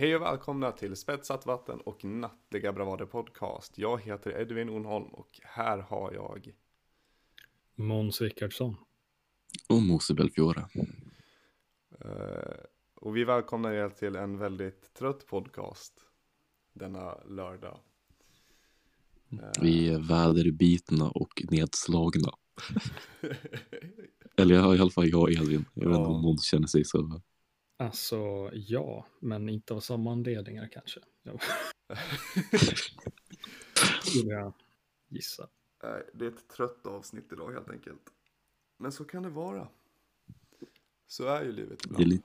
Hej och välkomna till Spetsat vatten och nattliga bravader podcast. Jag heter Edvin Onholm och här har jag Måns Rickardsson. Och Mose Belfiore. eh, och vi välkomnar er till en väldigt trött podcast denna lördag. Eh, Vi är väderbitna och nedslagna. Eller jag, i alla fall jag och Elvin. Jag vet inte Ja. om Måns känner sig så. Alltså ja, men inte av samma anledningar kanske. Ja. Skulle jag gissa. Nej, det är ett trött avsnitt idag helt enkelt. Men så kan det vara. Så är ju livet Det är, ibland. li-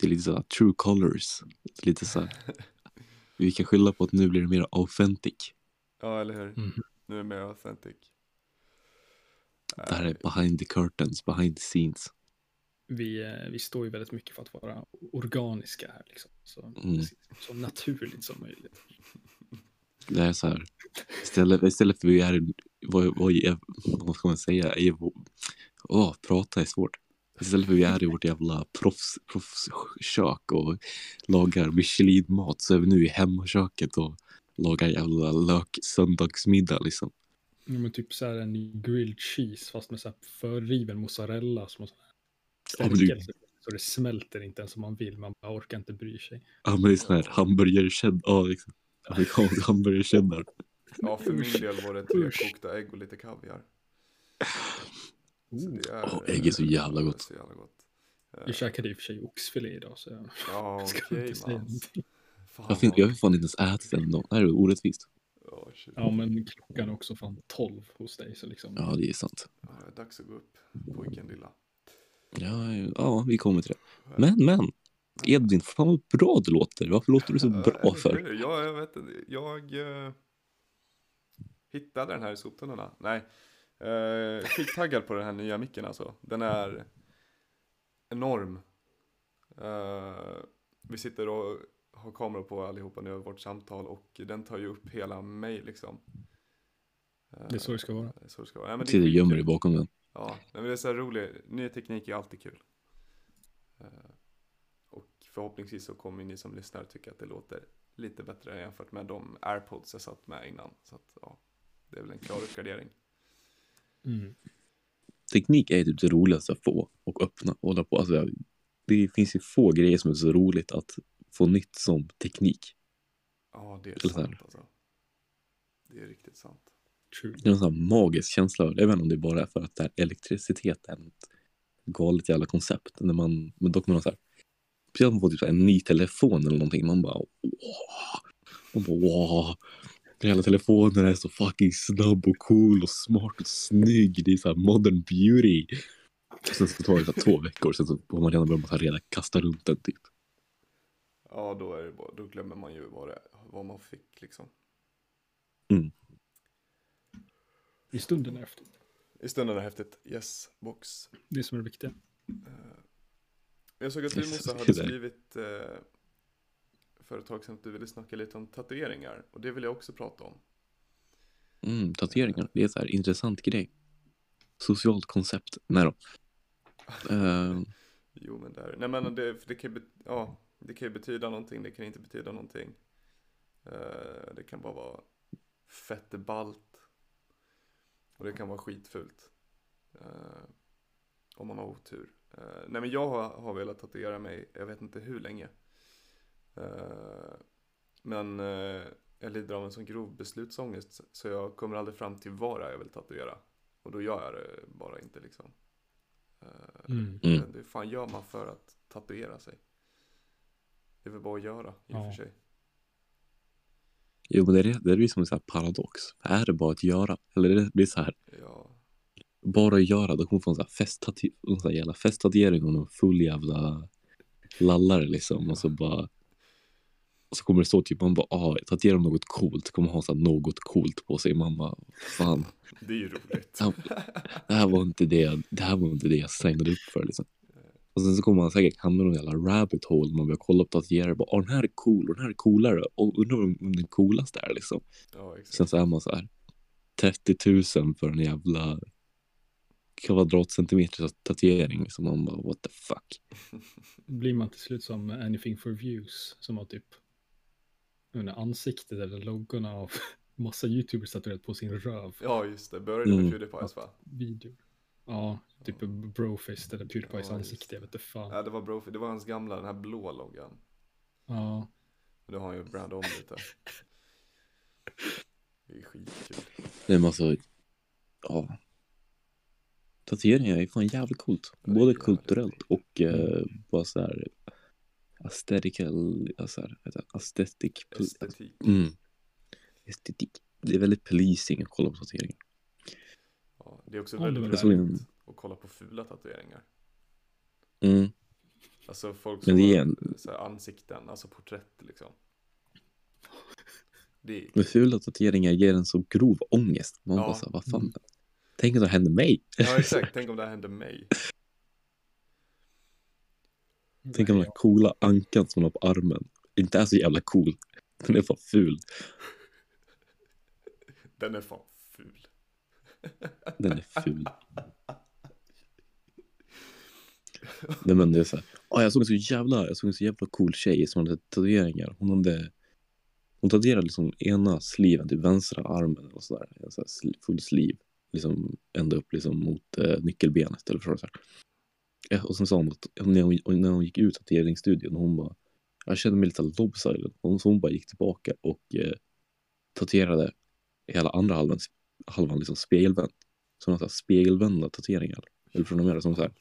det är lite så true colors. Lite så här. Vi kan skylla på att nu blir det mer authentic. Ja, eller hur? Mhm. Nu är det mer authentic. Det här är behind the curtains, behind the scenes. Vi, eh, vi står ju väldigt mycket för att vara organiska här liksom. Så, Mm. så naturligt som möjligt. Det är så här. Istället, istället för vi är, vad, vad, vad ska man säga? Är, åh, prata är svårt. Istället för vi är i vårt jävla proffs, proffskök och lagar Michelin-mat så är vi nu i hemmaköket och lagar jävla lök söndagsmiddag liksom. Ja, men typ så här en grilled cheese fast med så här förriven mozzarella som har så Ja, men du- stärkelse. Så det smälter inte ens som man vill, man bara orkar inte bry sig. Ja men det är sån här hamburgercheddar, ja liksom. Amerikansk hamburgercheddar. Ja, för min del var det tre kokta ägg och lite kaviar. Oh. är, Åh, ägg är så jävla det är gott. Så jävla gott. Eh, Jag käkade i och för sig oxfilé idag så jag Ja, ska okej inte säga någonting. Jag, fin, jag har fan inte ens ätit den ändå. Det här är orättvist. Ja, shit. Ja, men klockan är också fan 12 hos dig så liksom. Ja det är sant. Ja, det är dags att gå upp, pojken lilla. Ja, ja vi kommer till det. Men men. Edvin, fan vad bra du låter. Varför låter du så bra Eh, för? Ja, jag vet inte. Jag eh, hittade den här i soptunnorna. Nej. Uh, Skittaggad på den här nya micken alltså. Den är enorm. Eh, vi sitter och har kameror på allihopa nu över vårt samtal och den tar ju upp hela mig liksom. Eh, Det är så det ska vara. det är så det ska vara. Ja, men det är gömmer dig bakom den. Ja, men det är så här roligt. Ny teknik är alltid kul. Eh, och förhoppningsvis så kommer ni som lyssnar tycka att det låter lite bättre jämfört med de airpods jag satt med innan. Så att ja, det är väl en klar uppgradering. Mm. Teknik är typ det roligaste att få och öppna och hålla på. Alltså, det finns ju få grejer som är så roligt att få nytt som teknik. Ja, det är Eller sant alltså. Det är riktigt sant. True. Det är en sån här magisk känsla. Inte om det bara är för att det är ett galet jävla koncept. När man, men dock man har så här, speciellt om man får typ en ny telefon eller någonting. Man bara åh. Man bara wow. Den hela telefonen är så fucking snabb och cool och smart och snygg. Det är så här modern beauty. Och sen så tar det så två veckor. Sen så har man redan börjat redan kasta runt den typ. Ja, då, är det bara, då glömmer man ju vad, det, vad man fick liksom. I stunden efter. I stunden är häftigt. Yes, box. Det är som är det viktiga. Jag såg att du Mossa hade skrivit eh, för ett tag sedan att du ville snacka lite om tatueringar. Och det vill jag också prata om. Mm, tatueringar, det är så här intressant grej. Socialt koncept. Nej då. Eh, Jo men där, nej men det, för det kan ja, det kan ju betyda någonting, det kan inte betyda någonting. Eh, det kan bara vara fett ballt. Och det kan vara skitfult. Eh, om man har otur. Eh, nej men jag har, har velat tatuera mig, jag vet inte hur länge. Eh, men eh, jag lider av en sån grov beslutsångest så jag kommer aldrig fram till vad jag vill tatuera. Och då gör jag det bara inte liksom. Eh, Mm. Mm. Hur fan gör man för att tatuera sig? Det är väl bara att göra i och Ja. för sig. Jo, men det är, det ju som en här paradox. Är det bara att göra? Eller det blir så här, Ja, bara att göra, då kommer man få en sån här festtatu- en sån här jävla festtatuering och någon full jävla lallare liksom. Och så bara, och så kommer det stå typ, man bara, ah, tatuera något coolt, kommer ha så här något coolt på sig. Man bara, fan, det är ju roligt. Ja. det här var inte det, det här var inte det jag signade upp för liksom. Och sen så kommer man säkert hamna i någon jävla rabbit hole, man börjar kolla på tatuerare, bara, ah, den här är cool och den här är coolare, och undrar om den coolaste är liksom. Ja, exakt. Sen så är man så här 30 000 för en jävla kvadratcentimeters tatuering som man bara what the fuck. Blir man till slut som Anything for Views som har typ menar, ansiktet eller loggorna av massa YouTubers tatuerat på sin röv Ja, just det. Började med Mm. Pewdiepies va? video. Ja, typ Brofist eller Pewdiepies Ja, ansikte, jag vet inte fan. Ja, det var Bro, det var hans gamla, den här blå loggan. Ja, Nu har han ju brandat om lite. Det är skitkul. Nej men alltså, ja. Tatueringar är fan jävligt coolt. Det är Både kulturellt och eh, bara så här aesthetical, alltså här, aesthetic. Estetik. Mm. Estetik. Det är väldigt pleasing att kolla på tatueringar. Det är också väldigt roligt att kolla på fula tatueringar. Mm. Alltså folk Men som är har en- så här ansikten, alltså porträtt liksom. Det är, Men fula tatueringar ger en så grov ångest. Man Ja. bara så här, vad fan. Tänk om det hände mig. ja exakt, tänk om det här hände mig. Tänk om den här coola ankan som man har på armen inte är så jävla cool. Den är fan ful. Den är fan. Den är ful. Nej men det är så här. Oh, jag såg en så jävla, jag såg en så jävla cool tjej som hade tatueringar. Hon hade hon tatuerade liksom ena sliven till vänstra armen och sådär. En så här full sliv. Liksom ända upp liksom mot eh, nyckelbenet eller förstår du? så här. Ja, Och sen sa hon att när hon, när hon gick ut tatueringsstudion hon bara jag kände mig lite lopsided. Hon, så hon bara gick tillbaka och eh, tatuerade hela andra halvan, halvan liksom spegelvänd. Sådana så här spegelvända tatueringar. Eller från och med som så här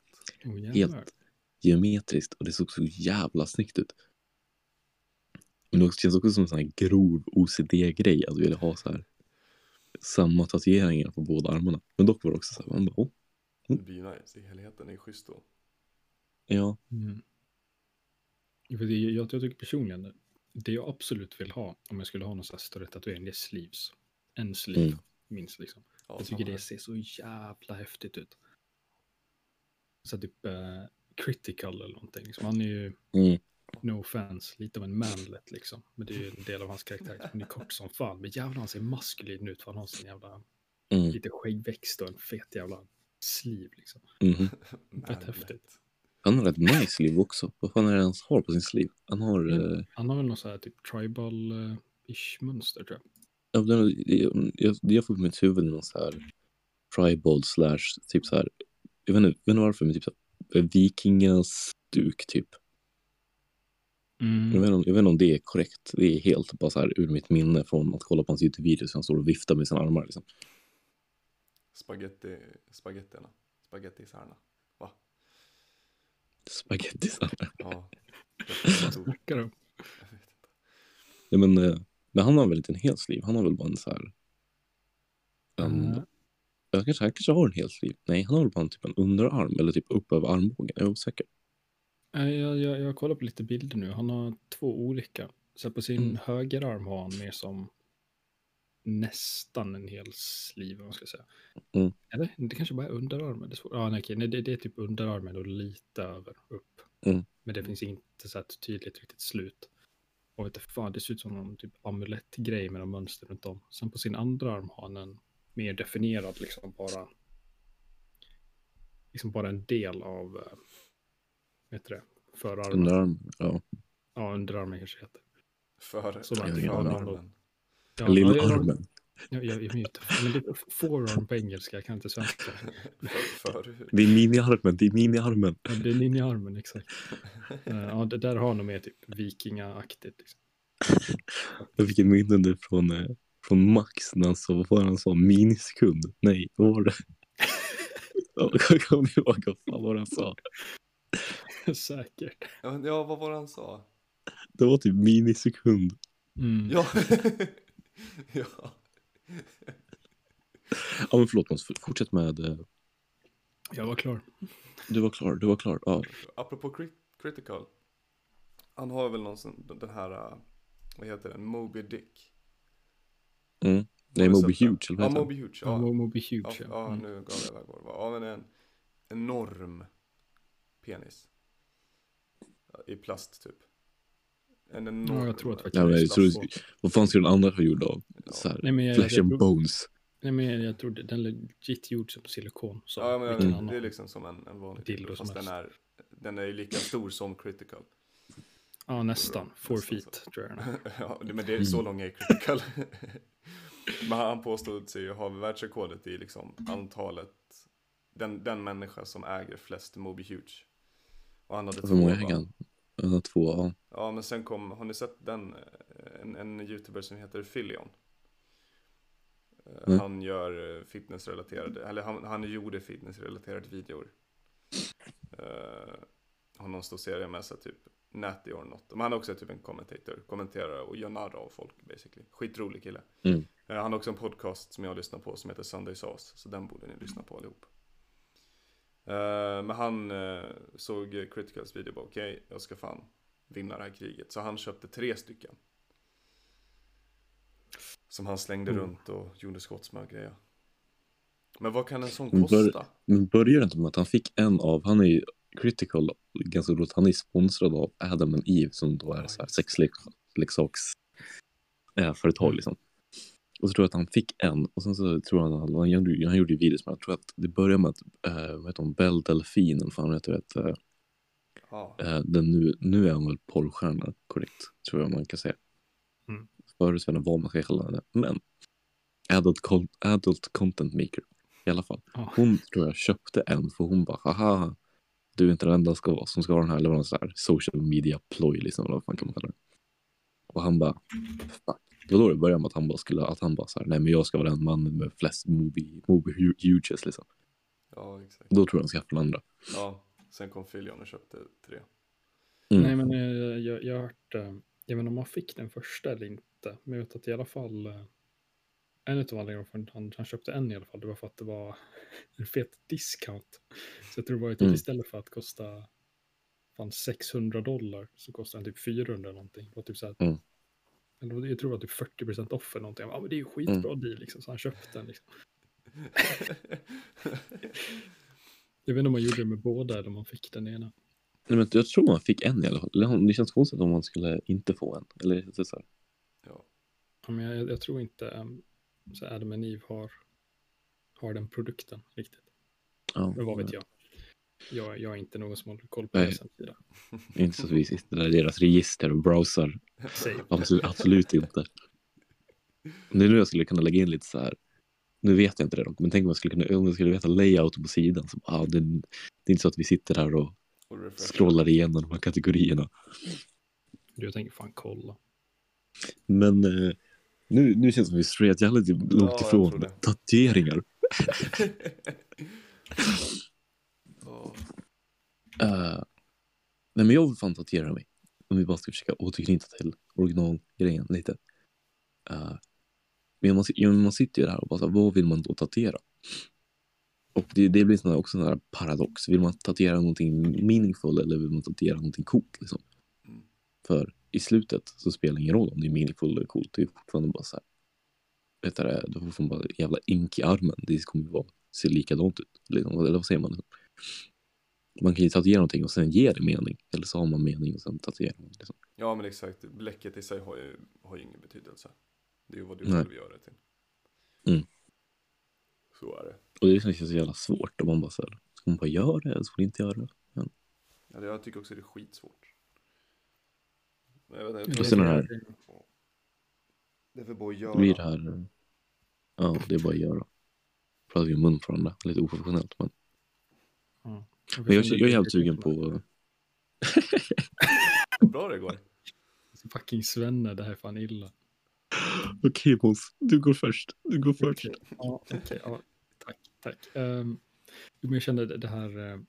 Oh, helt geometriskt och det såg så jävla snyggt ut. Men det känns också som en sån här grov OCD-grej att vilja ha så här samma tatueringar på båda armarna. Men dock var det också så här, man bara, oh, Det blir ju nice, i helheten är schysst då. ja, Mm. För det, jag, jag tycker personligen, det jag absolut vill ha, om jag skulle ha någon sån här större tatuering, det är sleeves. En sleeve, Mm. Minst liksom. Ja, jag tycker det ser så jävla häftigt ut. Så typ eh, critical eller någonting. Liksom. Han är ju, mm, no offense, lite av en manlet liksom. Men det är ju en del av hans karaktär. Han är kort som fan. Men jävlar han ser maskulin ut för han har sin jävla, mm, lite skäggväxt och en fet jävla sleeve liksom. mhm. Fett häftigt. Han har ett nice sleeve också. Vad fan är det han har på sin sleeve? Han har, Mm. eh, Han har väl något så här typ tribal-ish mönster tror jag. Ja, det, jag, jag, jag får på mitt huvud någon så här tribal slash typ så här, jag vet inte, jag vet inte varför men typ så här, vikingastuk typ. Mm. Jag, vet inte, om- jag vet inte om det är korrekt. Det är helt bara så här ur mitt minne från att kolla på hans YouTube-video så han står och viftar med sina armar liksom. Spaghetti, spagettierna. Spagettisarna. Va? Spagettisar. Ja. Vad snackar du om? Jag vet inte. Nej, men, eh, men han har väl inte en hel sleeve? Han har väl bara en så här... En, Mm. jag kanske, han kanske har en hel sleeve. Nej, han har väl bara en, typ en underarm eller typ upp över armbågen. Jag är osäker. Nej, Jag, jag, jag kollar på lite bilder nu. Han har två olika. Så på sin Mm. högerarm har han mer som nästan en hel sleeve, om man ska säga. Mm. Eller? Det kanske bara är underarmen. Det är, ja, nej, nej, det, det är typ underarmen och lite över upp. Mm. Men det finns inte så här tydligt riktigt slut. Och vet fan, det ser ut som någon typ amulettgrej med någon mönster runt om. Sen på sin andra arm har han en mer definierad, liksom bara liksom bara en del av, eh, vet du det, förarmen. Underarm, ja. Ja, underarmen kanske heter. För, Så det. förarmen. Ja, Lilla ja, jag-. Jag, jag, jag, vet, men det är forearm på engelska, jag kan inte svenska. För, för, Det är miniarmen, det är miniarmen. Ja, det är ninja-armen, exakt. Eh, Ja, det där har nog mer typ vikingaaktigt. Liksom. Jag fick ett minne nu från, eh, från Max när han sa, vad var han sa, minisekund? Nej, vad var det? Jag kommer inte ihåg vad fan var han sa. Säkert. ja, men- ja, vad var det han sa? Det var typ minisekund. Mm. Ja. ja. Ja men förlåt Måns, fortsätt med, eh, Jag var klar. du var klar, du var klar. Ja. Apropå crit critical. Han har väl någon sån, den här, äh, vad heter den, Moby Dick. Mm. Nej, Moby? Huge, eller vad Ja, heter han? Moby Huge. Ja, Ja, Mo- Moby ja, Huge. ja, Ja, Mm. nu gav jag iväg vad det var. Ja, men en enorm penis. Ja, I plast typ. En enorm. Ja, jag tror att det Ja, men jag vad fan ska den andra vara gjord av? Ja. Så här, Nej, men jag, flesh jag, and bones. Nej, men jag tror det, den är legit gjord som silikon. Så Ja, men vilken det annan. är liksom som en, en vanlig Dildo som fast den är, den är ju lika stor som critical. Ja, nästan. Four Nästan feet tror jag. ja, det- men det är så lång är critical. men han påstod sig ju ha världsrekordet i liksom antalet, den, den människa som äger flest Moby Huge. Och han hade Hur två många va? äger han? Han har två, ja. Ja, men sen kom, har ni sett den, eh, en, en youtuber som heter Filion? Nej. Han gör eh, fitnessrelaterade, eller han, han gjorde fitnessrelaterade videor. Uh, har någon stor serie med sig, typ Natty or not. Men han är också typ en kommentator, kommenterar och gör narr av folk basically. Skitrolig kille. Mm. Eh, han har också en podcast som jag lyssnar på som heter Sunday Sauce, så den borde ni lyssna på allihop. Eh, men han eh, såg Criticals video och bara okej, jag ska fan vinna det här kriget. Så han köpte tre stycken. Som han slängde Mm. runt och gjorde skottsmör grejer. Men vad kan en sån Men bör- kosta? Men börjar det inte med att han fick en av, han är ju critical, ganska roligt, han är sponsrad av Adam and Eve som då är så här sexleksaks äh, företag Mm. liksom. Och så tror jag att han fick en och sen så tror att han, han, gjorde, han gjorde ju videos men jag tror att det började med att, äh, vad heter hon, Belle Delphine eller vad fan heter det, äh, Ja, äh, den nu, nu är hon väl porrstjärna, korrekt, tror jag man kan säga. Mm. Förut vet jag vad man ska kalla henne, men adult, adult content maker i alla fall. Ja. Hon tror jag köpte en för hon bara haha du är inte den enda ska, som ska ha den här eller vad så här social media ploj liksom eller vad fan kan man kalla det. Och han bara fuck. Det var då det började med att han bara skulle att han bara så här nej men jag ska vara den mannen med flest movie, movie hu- huges liksom. ja exakt. Då tror jag han skaffade den andra. Ja, sen kom Filion och köpte tre. Mm. Nej, men eh, jag, jag har hört, eh, jag vet inte om man fick den första eller inte, men jag vet att i alla fall eh, en av anledningarna för att han, han köpte en i alla fall, det var för att det var en fet discount. Så jag tror det var ju typ Mm. istället för att kosta fan 600 dollar så kostade den typ 400 eller någonting. Det var typ så här, Mm. Eller jag tror det var typ 40% off eller någonting. Ja, men det är ju skitbra deal liksom, så han köpte den liksom. Jag vet inte om man gjorde det med båda eller om man fick den ena. Nej, men jag tror man fick en i alla fall. Det känns konstigt om man skulle inte få en. Eller det är så här. ja. Ja, men jag, jag tror inte um, så Adam and Eve har, har den produkten riktigt. Ja, Men vad vet jag? Jag, jag är inte någon som håller koll på Nej. deras hemsida. Inte så att vi sitter där i deras register och browsar. Absolut, absolut inte. Det är nu jag skulle kunna lägga in lite så här. Nu vet jag inte det dock, men tänk om jag skulle, kunna, om jag skulle veta layout på sidan. Så, ah, det, det är inte så att vi sitter här och Och scrollar igenom de här kategorierna. Jag tänker fan kolla. Men eh, nu, nu känns det som vi straight jävligt långt jag tror ifrån det. tatueringar. Ja. Nej men jag vill fan tatuera mig. Om vi bara ska försöka återknyta till originalgrejen lite. Uh, men man, ja, men man sitter ju där och bara så här, vad vill man då tatuera? Och det, det blir sån också en sån här paradox. Vill man tatuera någonting meaningful eller vill man tatuera någonting coolt? Liksom? Mm. För i slutet så spelar det ingen roll om det är meaningful eller coolt. Det är fortfarande bara så här. Vet du, det, du får fortfarande bara jävla ink i armen. Det kommer ju vara, se likadant ut. Liksom. Eller vad säger man? Man kan ju tatuera någonting och sen ge det mening. Eller så har man mening och sen tatuerar man. Liksom. ja, men exakt. Bläcket i sig har ju, har ju ingen betydelse. Det är ju vad du själv gör det till. Mm. Så är det. Och det känns ju så jävla svårt. Om man bara så här, ska man bara göra det eller ska man inte göra det? Ja, det- jag tycker också det är skitsvårt. Men Jag vet, inte, jag Och sen det, den är- här, det är för bara att det göra. blir det här. Ja, det är bara att göra. Pratar vi mun varandra. Lite oförskämt. Men, Ja. men jag, jag är jävligt sugen på. Bra det går. Fucking Svenne, det här är fan illa. Okej Måns, du går först. Du går först. Okej, Ja, okej, ja, tack, tack. Um, men jag kände det det här, eh,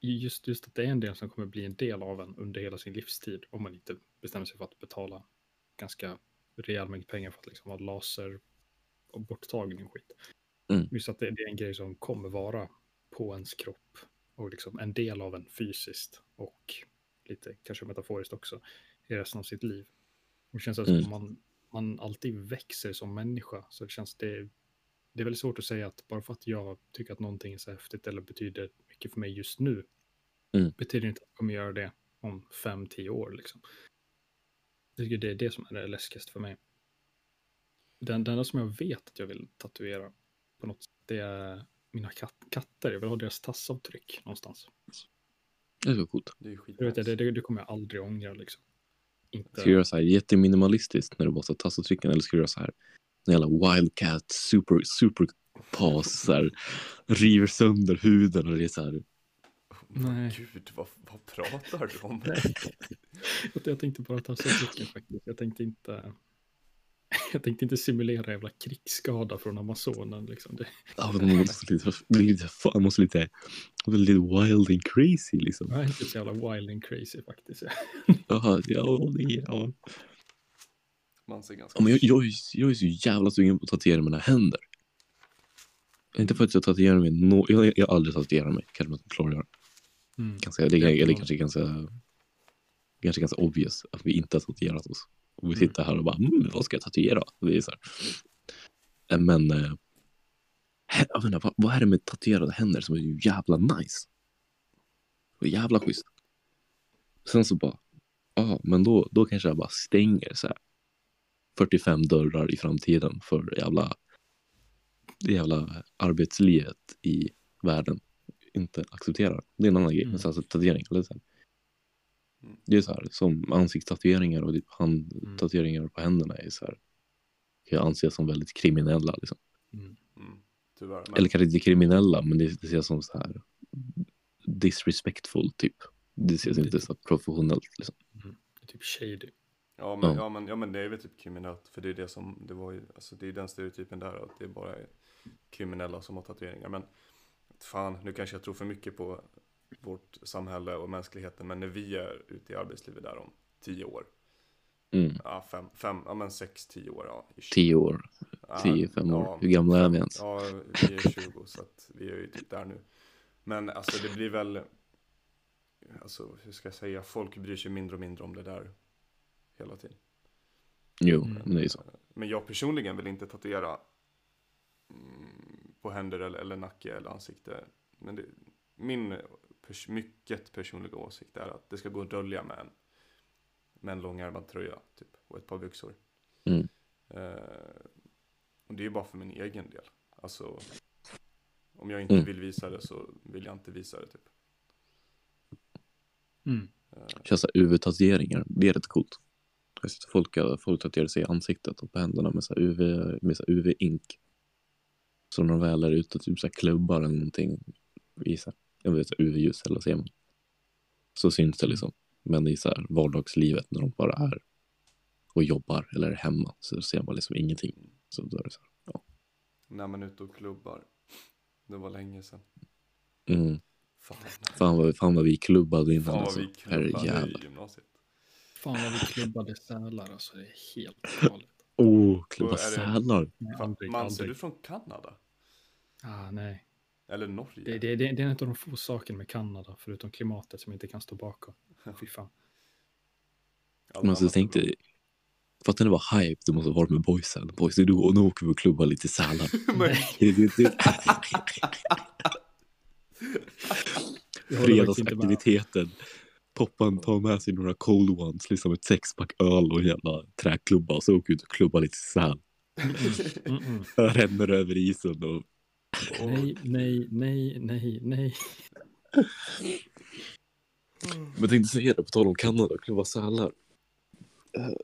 just, just att det är en del som kommer bli en del av en under hela sin livstid, om man inte bestämmer sig för att betala ganska rejäl mängd pengar för att liksom ha laser och borttagning och skit. Mm. Just att det, det är en grej som kommer vara på ens kropp och liksom en del av en fysiskt och lite kanske metaforiskt också i resten av sitt liv. Det känns Mm. att man, man alltid växer som människa. Så det känns det, det är väldigt svårt att säga att bara för att jag tycker att någonting är så häftigt eller betyder mycket för mig just nu Mm. betyder inte att jag kommer göra det om fem, tio år. Liksom. Jag tycker det är det som är det läskigaste för mig. Den, den enda som jag vet att jag vill tatuera på något sätt, det är mina kat katter. Jag vill ha deras tassavtryck någonstans. Det är så coolt. Det är Det, vet jag, det, det kommer jag aldrig ångra liksom. Inte... Ska du göra så här jätteminimalistiskt när du bara tar tassavtrycken eller ska du göra så här en jävla wildcat super super pass så här river sönder huden och det är så här Nej. Gud, vad, vad pratar du om? Jag, jag tänkte bara tassavtrycken faktiskt. Jag tänkte inte... Jag tänkte inte simulera jävla krigsskada från Amazonen liksom. Det, ja, men man måste lite, lite, fan, man måste lite, lite wild and crazy liksom. jag är inte så jävla wild and crazy faktiskt. Jaha, ja, det är, ja. Man ser ganska... Ja, men jag, jag, är, jag är så jävla sugen på att tatuera mina händer. Inte för att jag tatuerar mig, no, jag, jag har aldrig tatuerat mig, kanske man klarar göra. Mm. Ganska, det, är- eller kanske ganska, kanske ganska obvious att vi inte har tatuerat oss. Och vi sitter här och bara, mm, vad ska jag tatuera? Det är så här. Eh, Men, eh, jag inte, vad, vad är det med tatuerade händer som är jävla nice? Och jävla schysst. Sen så bara, ja, men då, då kanske jag bara stänger så här 45 dörrar i framtiden för jävla, det jävla arbetslivet i världen inte accepterar. Det är en annan grej, mm. alltså tatuering. Eller så här. Mm. Det är så här, som ansiktstatueringar och typ handtatueringar på händerna är så här, kan jag anses som väldigt kriminella. Liksom. Mm. Mm, tyvärr. Men, Eller kanske inte kriminella, men det, det ses som så här disrespectful typ. Det ses är inte så professionellt. Liksom. Det är typ shady. ja, men, Ja. ja. men, ja, men det är väl typ kriminellt. För det är det som, det var ju, alltså det är den stereotypen där att det är bara kriminella som har tatueringar. Men fan, nu kanske jag tror för mycket på vårt samhälle och mänskligheten. Men när vi är ute i arbetslivet där om tio år. Mm. Ja, fem, fem, ja men sex, tio år. Ja, ish. Tio år, tio, fem år. ja, Hur gamla är vi ens? Ja, vi är 20 så att vi är ju typ där nu. Men alltså det blir väl, alltså hur ska jag säga, folk bryr sig mindre och mindre om det där hela tiden. Jo, Mm. men det är ju så. Men jag personligen vill inte tatuera mm, på händer eller, eller nacke eller ansikte. Men det, min pers mycket personliga åsikt är att det ska gå att dölja med en, med en långärmad tröja typ, och ett par byxor. Mm. Eh, och det är ju bara för min egen del. Alltså, om jag inte Mm. vill visa det så vill jag inte visa det typ. Mm. Eh, så här UV-tatueringar, det är rätt coolt. Folk, folk tatuerar sig i ansiktet och på händerna med så här UV, med så UV-ink. När de väl är ute, typ så klubbar eller någonting, i så jag vet, UV-ljus eller vad säger man? Så syns det liksom. Men i så här vardagslivet när de bara är och jobbar eller är hemma så ser man liksom ingenting. Så då är det så här, ja. när man är ute och klubbar. Det var länge sedan. Mm. Fan, Fan, vad, fan vad vi klubbade innan fan vad alltså. vi klubbade i gymnasiet. Fan vad vi klubbade sälar alltså. Det är helt galet. Oh, klubba sälar. Fan, Mans, är du från Kanada? Ah, nej. Eller Norge? Det, det, det, det är en av de få sakerna med Kanada, förutom klimatet, som jag inte kan stå bakom. Fy fan. Allt Men så annat är tänkte bra. Fattar ni vad hype det måste ha varit med boysen? Boys, nu, nu åker vi och klubbar lite med. Fredagsaktiviteten. Poppan tar med sig några cold ones, liksom ett sexpack öl och en jävla träklubba och så åker vi ut och klubbar lite säl. Mm, mm. Ränner över isen och Nej, nej, nej, nej, nej. Men jag tänkte säga det på tal om Kanada och klubba sälar. Uh,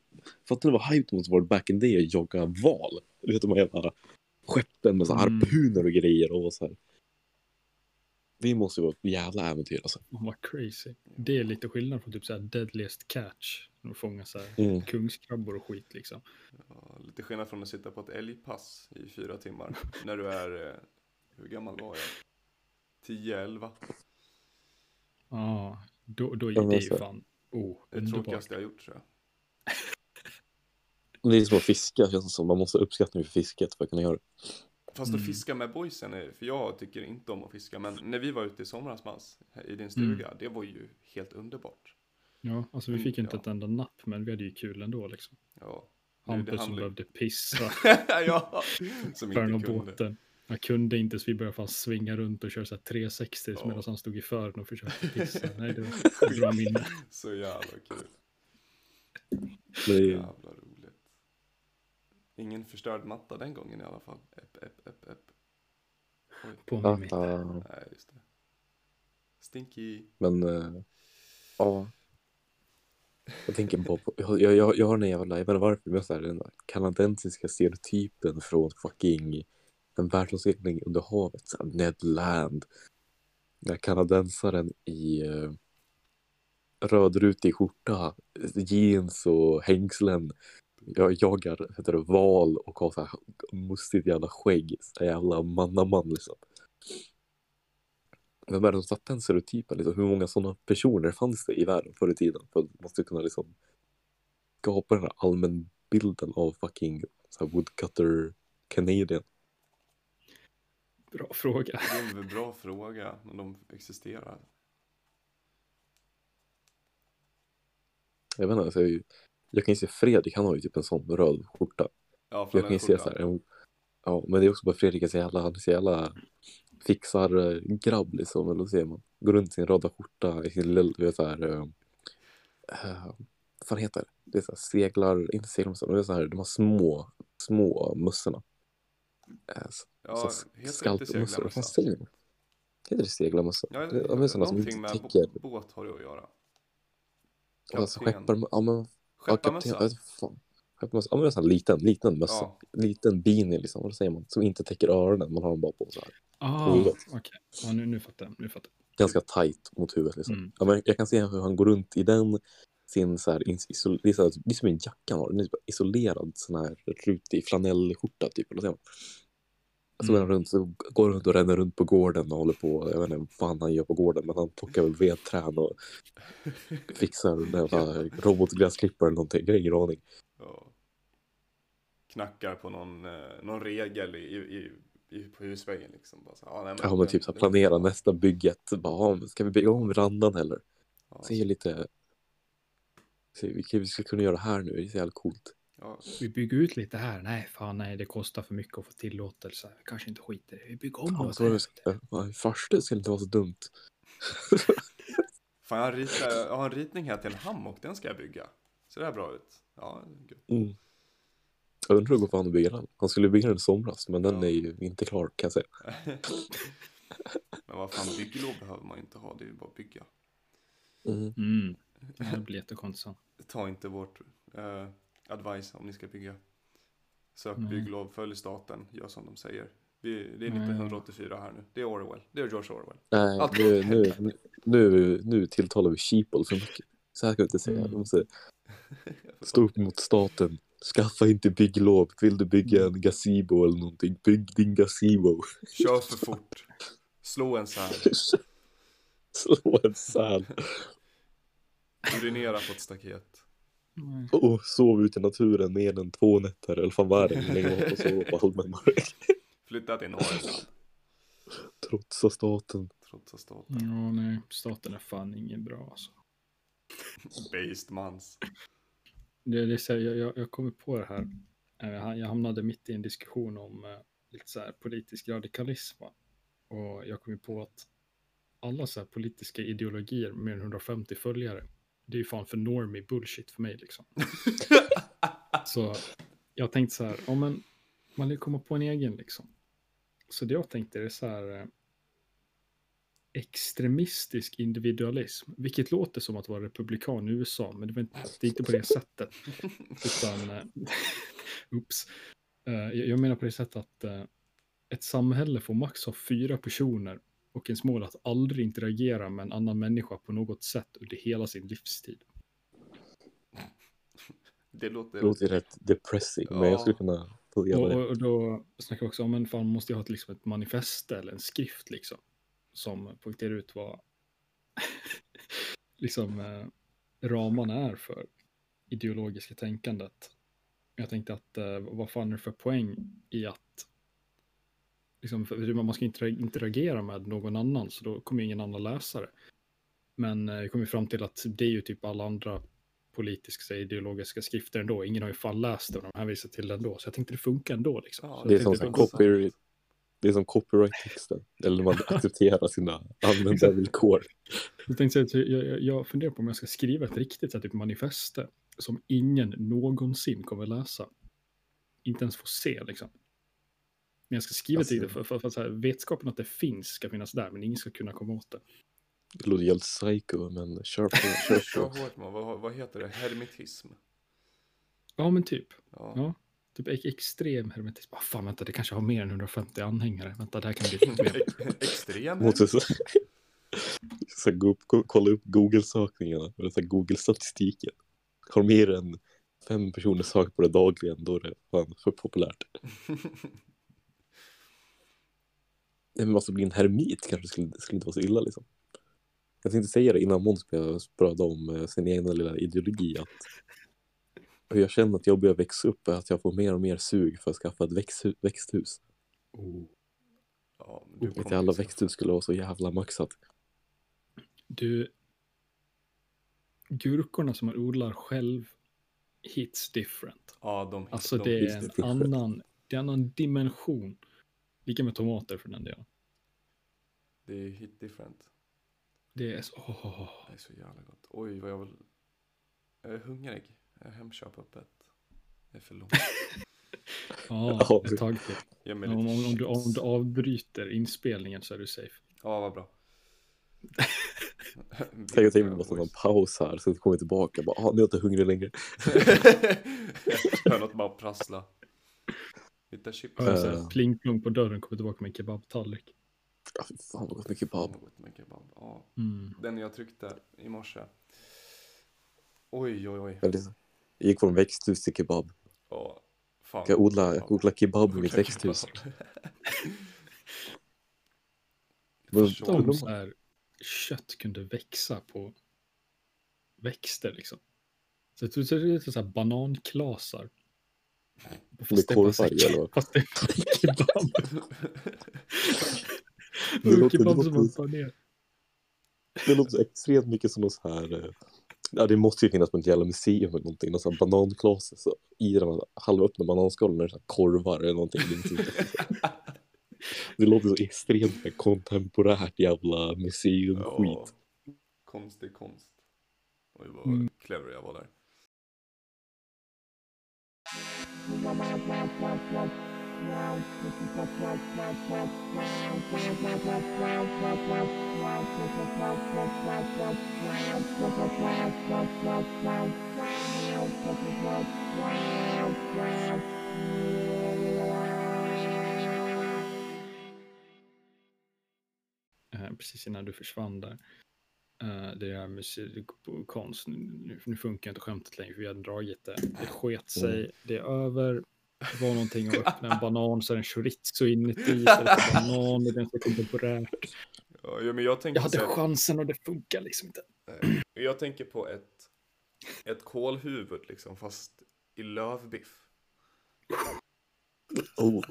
fattar ni vad hype det måste varit back in day att jogga val? Du vet de här jävla skeppen med så här Mm. harpuner och grejer och så här. Det måste ju vara ett jävla äventyr alltså. Oh, vad crazy. Det är lite skillnad från typ så här deadliest catch. När de fångar så här Mm. kungskrabbor och skit liksom. Ja, lite skillnad från att sitta på ett älgpass i fyra timmar. när du är, eh, hur gammal var jag? 10, 11. Ja, då, då är men det ju fan oh, Det underbart. tråkigaste jag gjort tror jag. Det är som att fiska känns som. Man måste ha uppskattning för fisket för att kunna göra det. Fast Mm. att fiska med boysen, är, för jag tycker inte om att fiska. Men när vi var ute i somras Mats, i din stuga, det var ju helt underbart. Ja, alltså vi Mm, fick ju inte ja. ett enda napp, men vi hade ju kul ändå liksom. Ja. Hampus som behövde pissa ja, som inte kunde. båten. Jag kunde inte så vi började fan svinga runt och köra så här 360 Ja. medan han stod i fören och försökte pissa. Nej, det var ett bra minne. Så jävla kul. Det är, Jävla roligt. Ingen förstörd matta den gången i alla fall. Epp, epp, epp, epp. Oj, På Ja, mig. ja, nej just det. Stinky. men eh, ja. Jag tänker bara på, jag, jag, jag, har den jävla, jag vet inte varför, men jag så här, den kanadensiska stereotypen från fucking en världsomsegling under havet, så Ned Land. Den här kanadensaren i uh, rödrutig skjorta, jeans och hängslen. Jag jagar heter det, val och har så här mustigt jävla skägg. Så jävla mannaman liksom. Vem är det som satte den stereotypen? Liksom, hur många sådana personer fanns det i världen förr i tiden? För att man skulle kunna liksom skapa den här allmänbilden av fucking så här, woodcutter Canadian. Bra fråga. Det är en bra fråga, men de existerar. Jag vet inte, alltså, jag, jag kan ju se Fredrik, han har ju typ en sån röd skjorta. Ja, Jag kan ju se så här, en- ja, men det är också bara Fredrik är så jävla, han är så jävla fixar eh, grabb liksom, eller vad säger man? Går runt i sin röda skjorta i sin lilla, du vet så här, uh, uh, vad fan heter det? Det är så här seglar, inte seglarmössor, men det är så här, de här små, små mössorna. Uh, Ja, skalpmössor, vad säger man? Heter det seglarmössa? Ja, Det- de är sådana som någonting inte med täcker, bå- båt har det att göra. alltså Kapten. skeppar, ja men, ja, kapten, Skepparmössa. jag fan. Skepparmössa, ja men en sån här liten, liten mössa. Ja, Liten beanie liksom, vad säger man? Som inte täcker öronen, man har den bara på så här. Ah, okej. Ja, nu, nu fattar jag. Nu fattar ganska tight mot huvudet. Liksom. Mm. Ja, men jag kan se hur han går runt i den. Sin så här, isol- det, är så här, det är som en jacka har. Den är typ isolerad sån här rutig flanellskjorta typ. Eller så. Så går Mm. han runt, så går runt och ränner runt på gården och håller på. Jag vet inte vad fan han gör på gården. Men han plockar väl vedträn och fixar jävla robotgräsklippare eller någonting. Jag har ingen aning. ja. Knackar på någon, eh, någon regel i, i, i, på husväggen liksom. Bara så, ja, nej, Ja men typ så här, planera nästa bygget. Bara, ska vi bygga om verandan eller? Ja, Se lite. Vi, vi ska kunna göra det här nu. Det är så jävla coolt. ja. Vi bygger ut lite här. Nej, fan nej, det kostar för mycket att få tillåtelse. Vi kanske inte skiter i det. Vi bygger om Ja, något det, ja, farstu skulle inte vara så dumt. Fan, jag, ritar, jag har en ritning här till en hammock, den ska jag bygga. Ser det här bra ut? Ja, gött. Mm. Jag undrar hur det går för honom att bygga den. Han skulle bygga den i somras, men den Ja. är ju inte klar kan jag säga. Men vad fan, bygglov behöver man ju inte ha, det är ju bara att bygga. Mm. Mm. Det här blir jättekonstigt. Ta inte vårt eh, advice om ni ska bygga. Sök Nej. bygglov, följ staten, gör som de säger. Vi, det är Nej. 1984 här nu. Det är Orwell. Det är George Orwell. Nej, Allt nu, nu, nu, nu, tilltalar vi sheeple för mycket. Så här ska vi inte säga. Mm. Måste stå upp mot staten. Skaffa inte bygglov. Vill du bygga en gazebo eller någonting, bygg din gazebo. Kör för fort. Slå en säl. Slå en säl. Urinera på ett staket. Nej. Och sov ute i naturen mer än två nätter. Eller fan vad är det? Länge man får sova på allmän mark. Flytta till Norrland. Trotsa staten. Trots att staten. Ja, nej. Staten är fan ingen bra alltså. Based mans. Det, det, är så här, jag, jag, kommer på det här. Eh, Jag hamnade mitt i en diskussion om eh, lite så här politisk radikalism. Och jag kom ju på att alla så här politiska ideologier med mer än 150 följare, det är ju fan för normie bullshit för mig liksom. Så jag tänkte så här, ja men man vill komma på en egen liksom. Så det jag tänkte är så här eh, extremistisk individualism, vilket låter som att vara republikan i USA, men det, var inte, det är inte på det sättet. Utan, eh, ups. Eh, jag menar på det sättet att ett samhälle får max ha fyra personer och ens mål att aldrig interagera med en annan människa på något sätt under hela sin livstid. Det låter... Det låter rätt depressing, men Ja. jag skulle kunna få igenom Och, det. och, och då snackar vi också om en fan måste jag ha ett, liksom ett manifest eller en skrift liksom. Som poängterar ut vad liksom eh, ramarna är för ideologiska tänkandet. Jag tänkte att eh, vad fan är det för poäng i att liksom, för man ska inte interagera med någon annan så då kommer ingen annan läsa det. Men eh, jag kom ju fram till att det är ju typ alla andra politiska ideologiska skrifter ändå. Ingen har ju fan läst det och de hänvisar till det ändå. Så jag tänkte det funkar ändå liksom. Ja, Det är som, som copy, det är som copyright-texten. Eller när man accepterar sina användarvillkor. Jag tänkte jag, jag, jag funderar på om jag ska skriva ett riktigt så här, typ manifeste som ingen någonsin kommer läsa. inte ens får se liksom. Men jag ska skriva till det Alltså- för, för, för, så här, vetskapen att det finns ska finnas där, men ingen ska kunna komma åt det. Det låter jävligt psycho, men kör på. Kör hårt man. Vad, vad heter det? Hermetism? Ja, men typ. Ja. Ja. Typ ex- extrem hermetism. Ah, fan, vänta, det kanske har mer än 150 anhängare. Vänta, det här kan bli ett problem. Ex- Extrem så, gå upp, kolla upp Google-sökningarna, eller så här, Google-statistiken. Har mer än fem personer sökt på det dagligen, då är det fan för populärt. Nej, men alltså bli en hermit kanske skulle, skulle inte vara så illa liksom. Jag tänkte säga det innan Måns började om eh, sin egna lilla ideologi. Att hur jag känner att jag börjar växa upp är att jag får mer och mer sug för att skaffa ett växthu- växthus. Ja, men du Inte alla växthus skulle vara så jävla maxat. Du, gurkorna som man odlar själv hits different. Ja, de, Alltså de, det är different. annan, det är en annan dimension. Lika med tomater för den delen. det är hit different. Det är så, åh. Det är så jävla gott. Oj, vad jag vill... Jag är hungrig. Jag är Hemköp öppet. Det är för långt. Ja, Ja. ett tag till. Om, om, om, du, om du avbryter inspelningen så är du safe. Ja, vad bra. Tänk att jag måste ha en paus här, så kommer jag tillbaka och bara, ah, nu är jag inte hungrig längre. Hör något bara prassla. Hitta chips. Så Eh. pling plong på dörren kommer tillbaka med en kebabtallrik. Ja, fy fan vad gott med kebab. Gott med kebab. Ja, Mm. den jag tryckte i morse. Oj, oj, oj. Så- Jag gick från växthus till kebab. Ja, fan. Jag ska odla, jag ska odla kebab i mitt växthus. Förstår. Om så här, kött kunde växa på växter liksom. Så det är lite så här bananklasar. Är här- korvar i, eller vad? Fast det är kebab. Det låter- kebab som man tar ner. Det låter så extremt mycket som något så här... eh, Ja, det måste ju finnas på ett jävla museum eller någonting. Någon sån här bananklas. Så I den halvöppna bananskalen är det så här korvar eller någonting. Det, är låter så extremt kontemporärt jävla museumskit. Ja, konstig konst. Oj, vad Mm. clever jag var där. Eh, precis innan du försvann där. Eh, det där musik och konst, nu, nu funkar inte skämtet längre för vi hade dragit det. Det sket sig, Mm. det är över. Det var någonting att öppna en banan så är det en chorizo inuti banan. Det är ganska kontemporärt. Ja, ja, men jag tänker Jag hade chansen och det funkar liksom inte. Eh, Jag tänker på ett, ett kålhuvud liksom, fast i lövbiff. Oh,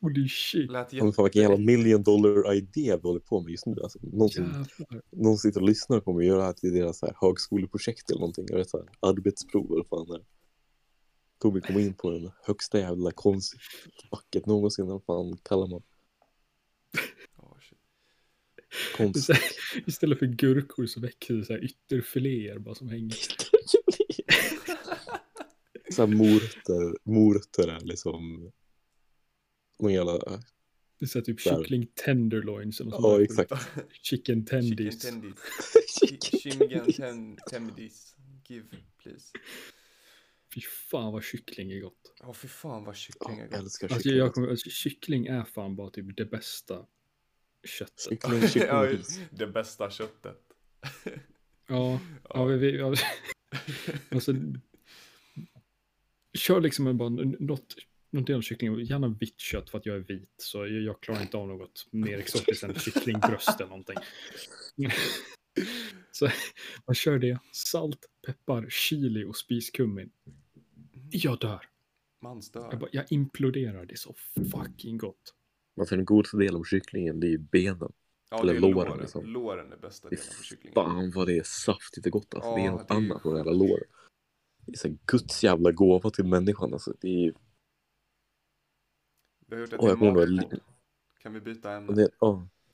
Holy shit. Lät men fan vilken jävla million dollar idé vi håller på med just nu. Alltså, någon, som, Jävlar. någon sitter och lyssnar kommer göra det här till deras så här högskoleprojekt eller någonting. Eller så här arbetsprov eller fan det. Tobbe kom in på den högsta jävla konstfacket någonsin. Vad fan kallar man shit. Är konst? här, Istället för gurkor så växer det så här ytterfiléer bara som hänger. så här morötter, morötter är liksom någon jävla, Det är typ Där. kyckling tenderloins eller något ja exakt. Chicken Chicken tendies. tendis. Chimigan ten, tendis. Give, please. Fy fan vad kyckling är gott. Ja, fy fan vad kyckling är Jag gott. älskar Alltså, kyckling. jag kommer, alltså, kyckling är fan bara typ det bästa köttet. Kyckling, Ja, kyckling. det bästa köttet. Ja, ja, vi, vi, ja. alltså, kör liksom en bara något, någon del av kyckling, gärna vitt kött för att jag är vit, så jag, jag klarar inte av något mer exotiskt än kycklingbröst eller någonting. så man kör det, salt, peppar, chili och spiskummin. Jag dör. Mans dör. Jag, bara, jag imploderar, det är så fucking gott. Alltså den godaste delen av kycklingen det är ju benen. Ja, eller det är låren, låren. liksom. Låren är bästa delen på kycklingen. Fan vad det är saftigt och gott alltså. det är Ja, något det är annat på den jävla låren. Det är så Guds jävla gåva till människan alltså. Det är. Vi har gjort ett jag kommer li- Kan vi byta ämne? det,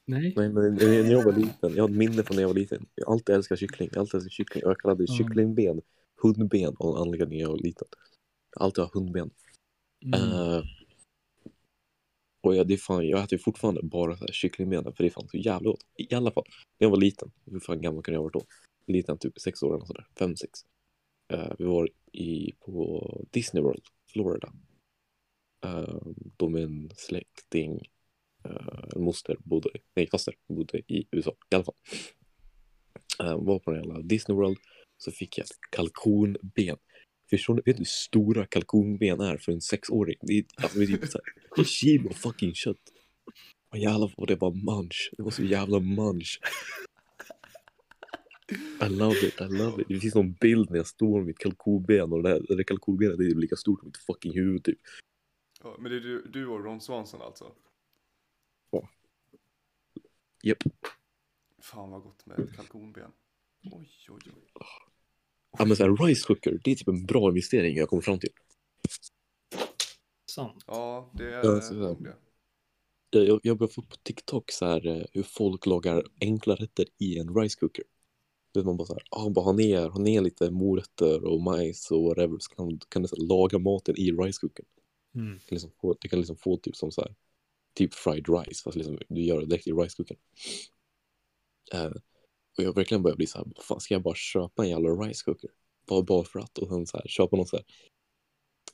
Nej, nej, men när jag var liten, jag har ett minne från när jag var liten. Jag har alltid älskat kyckling. Jag har alltid älskat kyckling. Jag kallade Ja. kycklingben hundben av en anledning när jag var liten. Jag har alltid haft hundben. Mm. Eh, och jag, det fan, jag äter ju fortfarande bara så här kycklingbenen för det är fan så jävla gott. I alla fall, när jag var liten, hur fan gammal kunde jag ha varit då? Liten, typ sex år eller sådär, fem, sex. Eh, vi var i, på Disney World, Florida eh, då min släkting, eh, moster bodde, nej faster bodde i USA i alla fall. Eh, var på den jävla Disney World så fick jag ett kalkonben. Förstår ni, vet du hur stora kalkonben är för en sexåring? Det är, alltså, det är typ såhär. kilo fucking kött. Och jävlar vad det var munch. Det var så jävla munch. I love it, I love it. Det finns någon bild när jag står med mitt kalkonben och det där, det där kalkonbenet är typ lika stort som mitt fucking huvud typ. Ja, men det är du, du och Ron Swanson alltså? Japp. Fan vad gott med ett kalkonben. Oj, oj, oj. Ja men såhär rice cooker, det är typ en bra investering jag kommer fram till. Sant. Ja, det är Ja, så- det. Jag, jag, jag börjar få på TikTok så här eh, hur folk lagar enkla rätter i en rice cooker. Du vet man bara så här, ah, bara ha ner, ha ner lite morötter och majs och whatever så kan, kan du så här, laga maten i rice cookern. Mm. Det kan liksom få, det kan liksom få typ som så här, typ fried rice fast liksom du gör det direkt i rice cookern. Eh, och jag verkligen börjar bli så här, fan ska jag bara köpa en jävla rice cooker? Bara, bara för att och sen så här köpa någon så här,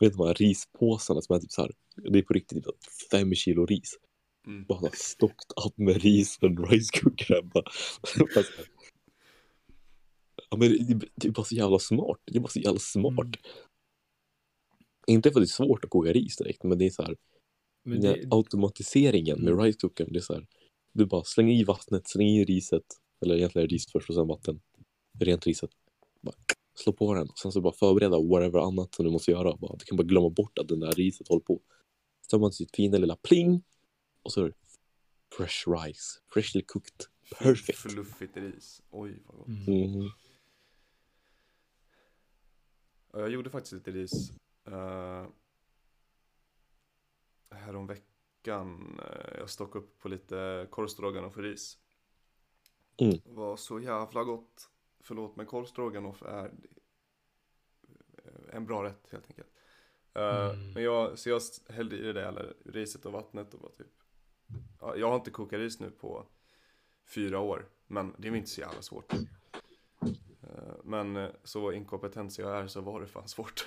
vet du här rispåsarna som är typ så här, det är på riktigt typ fem kilo ris. Mm. Bara stockt upp med ris och en rice cooker hemma. Bara här. ja, men det, det är bara så jävla smart. Det är bara så jävla smart. Mm. Inte för att det är svårt att koka ris direkt, men det är så här, Men det, automatiseringen med Mm. rice cookern, det är så här, du bara slänger i vattnet, slänger i riset, eller egentligen ris först och sen vatten, rent riset. Bara slå på den och sen så bara förbereda whatever annat som du måste göra. Bara, du kan bara glömma bort att den där riset håller på. Så har man sitt fina lilla pling och så är det fresh rice, freshly cooked. Perfect. Fluffigt ris. Oj, vad gott. mm. Mm. Ja, Jag gjorde faktiskt lite ris uh, häromveckan. Uh, jag stockade upp på lite korvstroganoff och ris. Mm. Det var så jävla gott. Förlåt, men korvstroganoff är eh, en bra rätt helt enkelt. Eh, Mm. Men jag, så jag hällde i det där eller riset och vattnet och var typ ja, Jag har inte kokat ris nu på fyra år, men det är inte så jävla svårt. Eh, Men eh, så inkompetent jag är så var det fan svårt.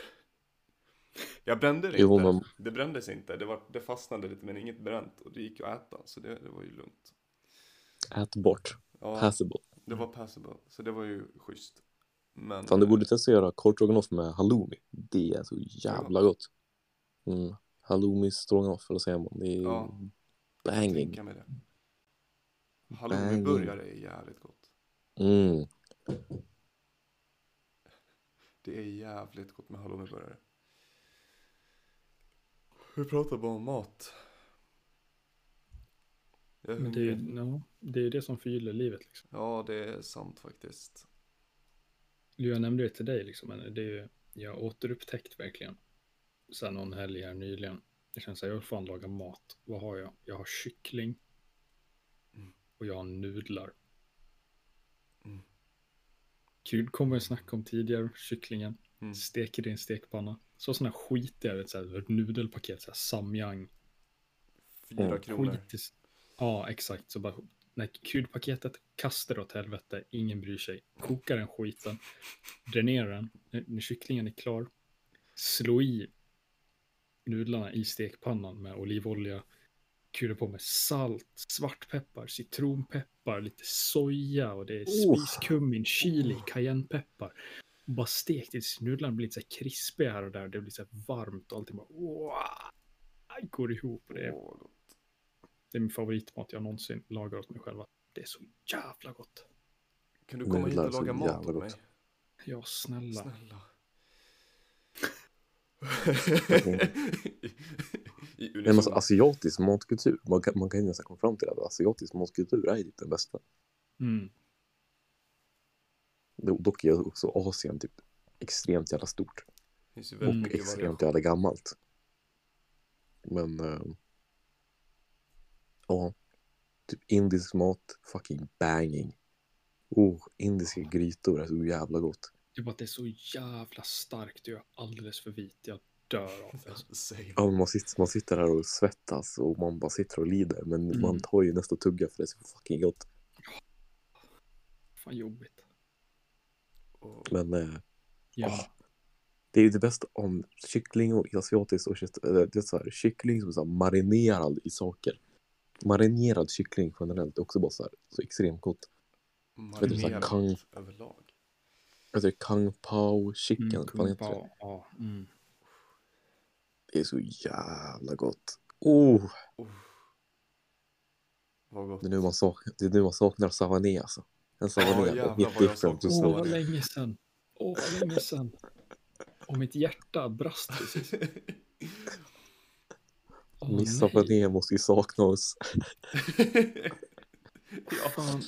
Jag brände det Jo, inte. men- Det brändes inte. Det, var, det fastnade lite men inget bränt och det gick att äta så det, det var ju lugnt. Ät bort. Ja, Passable. det var passable så det var ju schysst. Men Fan, du borde testa att göra korvstroganoff med halloumi. Det är så jävla gott. Mm. Halloumi stroganoff, eller säger man? Det är Ja. banging. Halloumiburgare är jävligt gott. Mm. Det är jävligt gott med halloumiburgare. Vi pratar bara om mat. Jag är Men det är hungrig. ja, det, är ju det som förgyller livet. Liksom. Ja, det är sant faktiskt. Jag nämnde det till dig, liksom, men det är ju, jag har återupptäckt verkligen. Här någon helg här nyligen. Jag känner så här, jag vill fan laga mat. Vad har jag? Jag har kyckling. Mm. Och jag har nudlar. Mm. Kryddkorven jag snackade om tidigare, kycklingen. Mm. Steker det i en stekpanna. Så sådana skitiga, vet, så här, ett nudelpaket, så här, samyang. Fyra Mm. kronor. Skit i... Ja, exakt. Så bara, när kryddpaketet kastar åt helvete, ingen bryr sig. Kokar den skiten, dränerar den, när, när kycklingen är klar, slå i nudlarna i stekpannan med olivolja, krydda på med salt, svartpeppar, citronpeppar, lite soja och det är Oh. spiskummin, chili, cayennepeppar. Och bara stekt tills nudlarna blir lite så här krispiga här och där. Det blir så här varmt och allting bara wow, går ihop. Det är det är min favoritmat jag någonsin lagar åt mig själva. Det är så jävla gott. Kan du komma hit och laga mat åt mig? gott. Ja, snälla. Snälla. I, i Nej, alltså, asiatisk matkultur, man kan, man kan ju nästan komma fram till att asiatisk matkultur är typ den bästa. Mm. Do- Dock är också Asien typ extremt jävla stort och extremt jävla gammalt. Men eh, ja, typ indisk mat, fucking banging. Oh, indiska grytor är så jävla gott. Det är bara att det är så jävla starkt och jag är alldeles för vit. Jag dör av det. Alltså. Ja, man, sitter, man sitter här och svettas och man bara sitter och lider. Men Mm. man tar ju nästa tugga för det är så fucking gott. Fan jobbigt. Men eh, Ja. det är ju det bästa om kyckling och asiatiskt och kött. Det är så här, kyckling som är så här marinerad i saker. Marinerad kyckling generellt är också bara så här så extremt gott. Vet du, så här, kang- överlag. Jag tycker kung pao chicken. Mm, heter det? kung pao, ja. Mm. det är så jävla gott. Oh, Oh. Vad gott. det, är nu man saknar, det är nu man saknar savané alltså. En savané är jävlar helt vad jag different. saknar to Åh, savané. vad länge sedan. Åh, vad länge sedan. Och mitt hjärta brast precis. Åh, Miss nej. savané måste ju sakna oss. ja, Fan.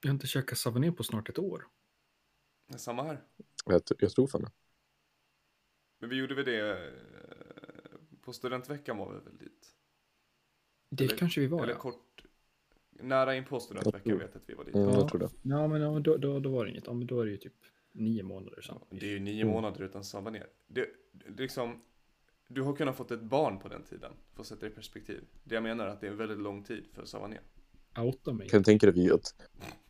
Jag har inte käkat savané på snart ett år. samma här. Jag, jag tror fan det. Men vi gjorde väl det eh, på studentveckan var vi väl dit. Det Eller- kanske vi var, Eller ja. kort, nära in på studentveckan Jag vet jag att vi var dit. Ja. jag tror det. Ja, men ja, då, då, då var det inget. Ja, men då är det ju typ nio månader sedan. Det är ju nio Mm. månader utan savané. Det, det är liksom, du har kunnat fått ett barn på den tiden, för att sätta det i perspektiv. Det jag menar är att det är en väldigt lång tid för savané. Outa mig. Kan du tänka dig att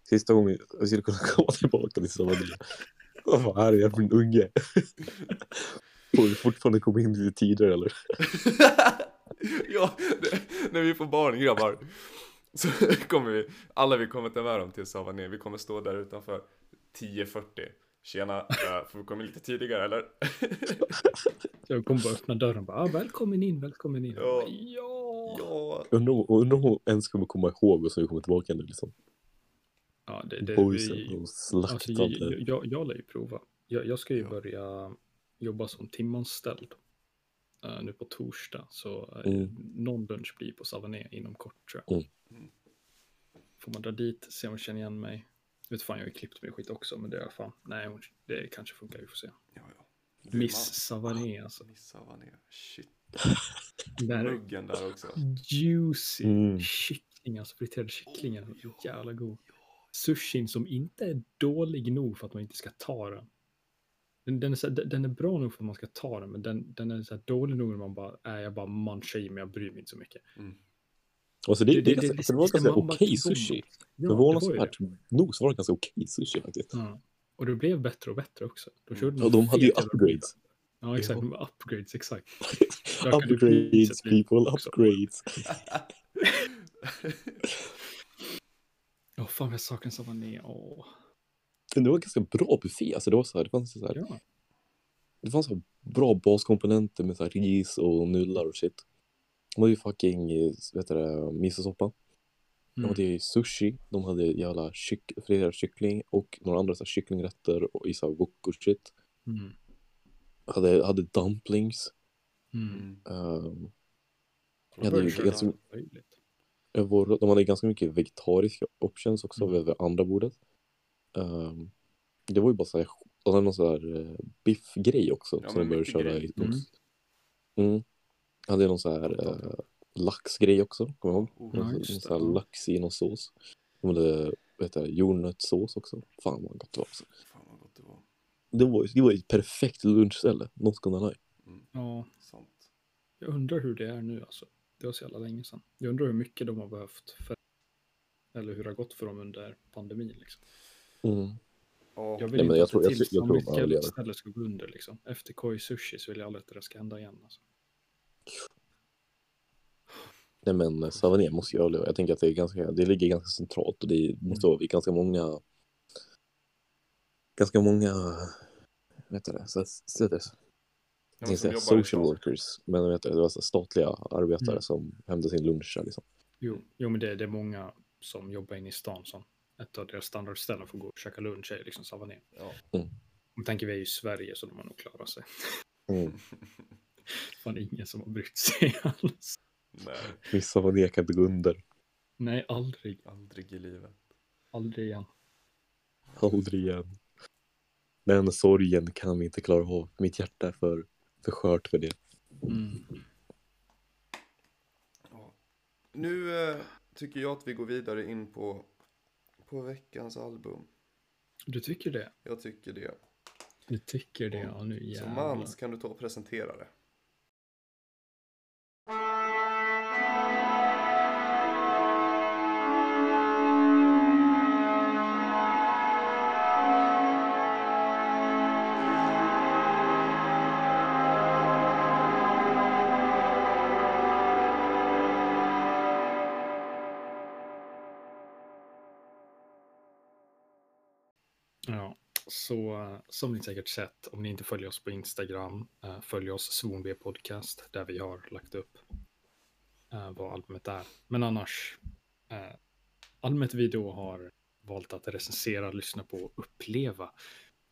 sista gången vi skulle kunna komma tillbaka till savané. Vad fan, här är jag för en unge. Får vi fortfarande komma in lite tidigare eller? ja, det, när vi får barn grabbar. Så kommer vi, alla vi kommer ta med dem till Savané. Vi kommer stå där utanför 10.40. Tjena, äh, får vi komma lite tidigare eller? Jag kommer bara öppna dörren och bara, ah, välkommen in, välkommen in. Ja. ja. ja. Undrar om- undrar om hon ens kommer komma ihåg oss när vi kommer tillbaka nu liksom. Ja, det, det, Boysen vi, och alltså, jag, jag, jag lär ju prova. Jag, jag ska ju Ja. börja jobba som timanställd nu på torsdag. Så uh, Mm. någon lunch blir på Savané inom kort tror jag. Mm. Får man dra dit, se om man känner igen mig. Vet fan, jag har ju klippt mig skit också, men det är fan, nej, det kanske funkar, vi får se. ja, ja. Du Miss. Savané alltså. Miss Savané, shit. Där, Muggen där också. juicy Mm. kyckling, alltså friterade kycklingen. är Jävla god. Sushin som inte är dålig nog för att man inte ska ta den. Den, den, är, så, här- den är bra nog för att man ska ta den, men den, den är så här dålig nog när man bara, äh, jag bara munchar i men jag bryr mig inte så mycket. Mm. Alltså det, det, Det- det, det- det, det- det var ganska okej tro. sushi. Ja, Förvånansvärt nog så var det ganska okej sushi faktiskt. Ja. Och det blev bättre och bättre också. De, Mm. körde Och de hade ju upgrades. Ja, exakt. Ja. Upgrades, exakt. Upgrades people, upgrades. Åh, fan vad jag saknar Savané. Åh. Men det var ganska bra buffé. Alltså det var så här, det fanns så här, Ja. det fanns så bra baskomponenter med så här ris och nudlar och shit. De hade ju fucking, vet du misosoppa. De Mm. hade ju sushi, de hade jävla kyck, friterad kyckling och några andra så här, kycklingrätter och i så här wok och shit. Mm. Hade, hade dumplings. Mm. De ju köra ganska- över- de hade ganska mycket vegetariska options också Mm. över andra bordet. Ehm, det var ju bara så här, de hade någon sån här uh, biffgrej också Ja, som de började köra grej. i. Mm. Mm. Hade någon sån här uh, laxgrej också, kommer jag ihåg? Oh, någon, sån här lax i någon sås. De hade vet du, jordnötssås också. Fan vad gott det var. Fan vad gott det var. Det var, det var ett perfekt lunchställe, not gonna lie. Mm. Ja, Sant. jag undrar hur det är nu alltså. Det var så jävla länge sedan. Jag undrar hur mycket de har behövt för eller hur det har gått för dem under pandemin. Liksom. Mm. Ja, Jag vill Nej, men inte jag att tror- jag till tror- jag tror överlever. ställe ska gå under. Liksom. Efter Koi Sushi så vill jag aldrig att det ska hända igen. Alltså. Nej men Savané måste ju överleva. Jag tänker att det, är ganska, det ligger ganska centralt och det måste Mm. vara vid ganska många ganska många vet du det, så, men som inte social workers men vet du, det var så statliga arbetare Mm. som hämtade sin lunch liksom. Jo, jo men det, det är många som jobbar inne i stan som ett av deras standardställen för att gå och käka lunch är liksom Savané. Ja. Om tänker vi är ju i Sverige så de har nog klarat sig. Mm. Fan ingen som har brytt sig alls. Nej, Savané kan inte gå under. Nej, aldrig. aldrig i livet. Aldrig igen. Aldrig igen. Den sorgen kan vi inte klara av. Mitt hjärta är för, för skört för det. Mm. Ja. Nu eh, tycker jag att vi går vidare in på, på veckans album. Du tycker det? Jag tycker det. Du tycker det? Ja, nu jävlar. Mans, kan du ta och presentera det? Som ni säkert sett, om ni inte följer oss på Instagram, eh, följ oss Svonb podcast där vi har lagt upp eh, vad albumet är. Men annars, eh, albumet vi då har valt att recensera, lyssna på och uppleva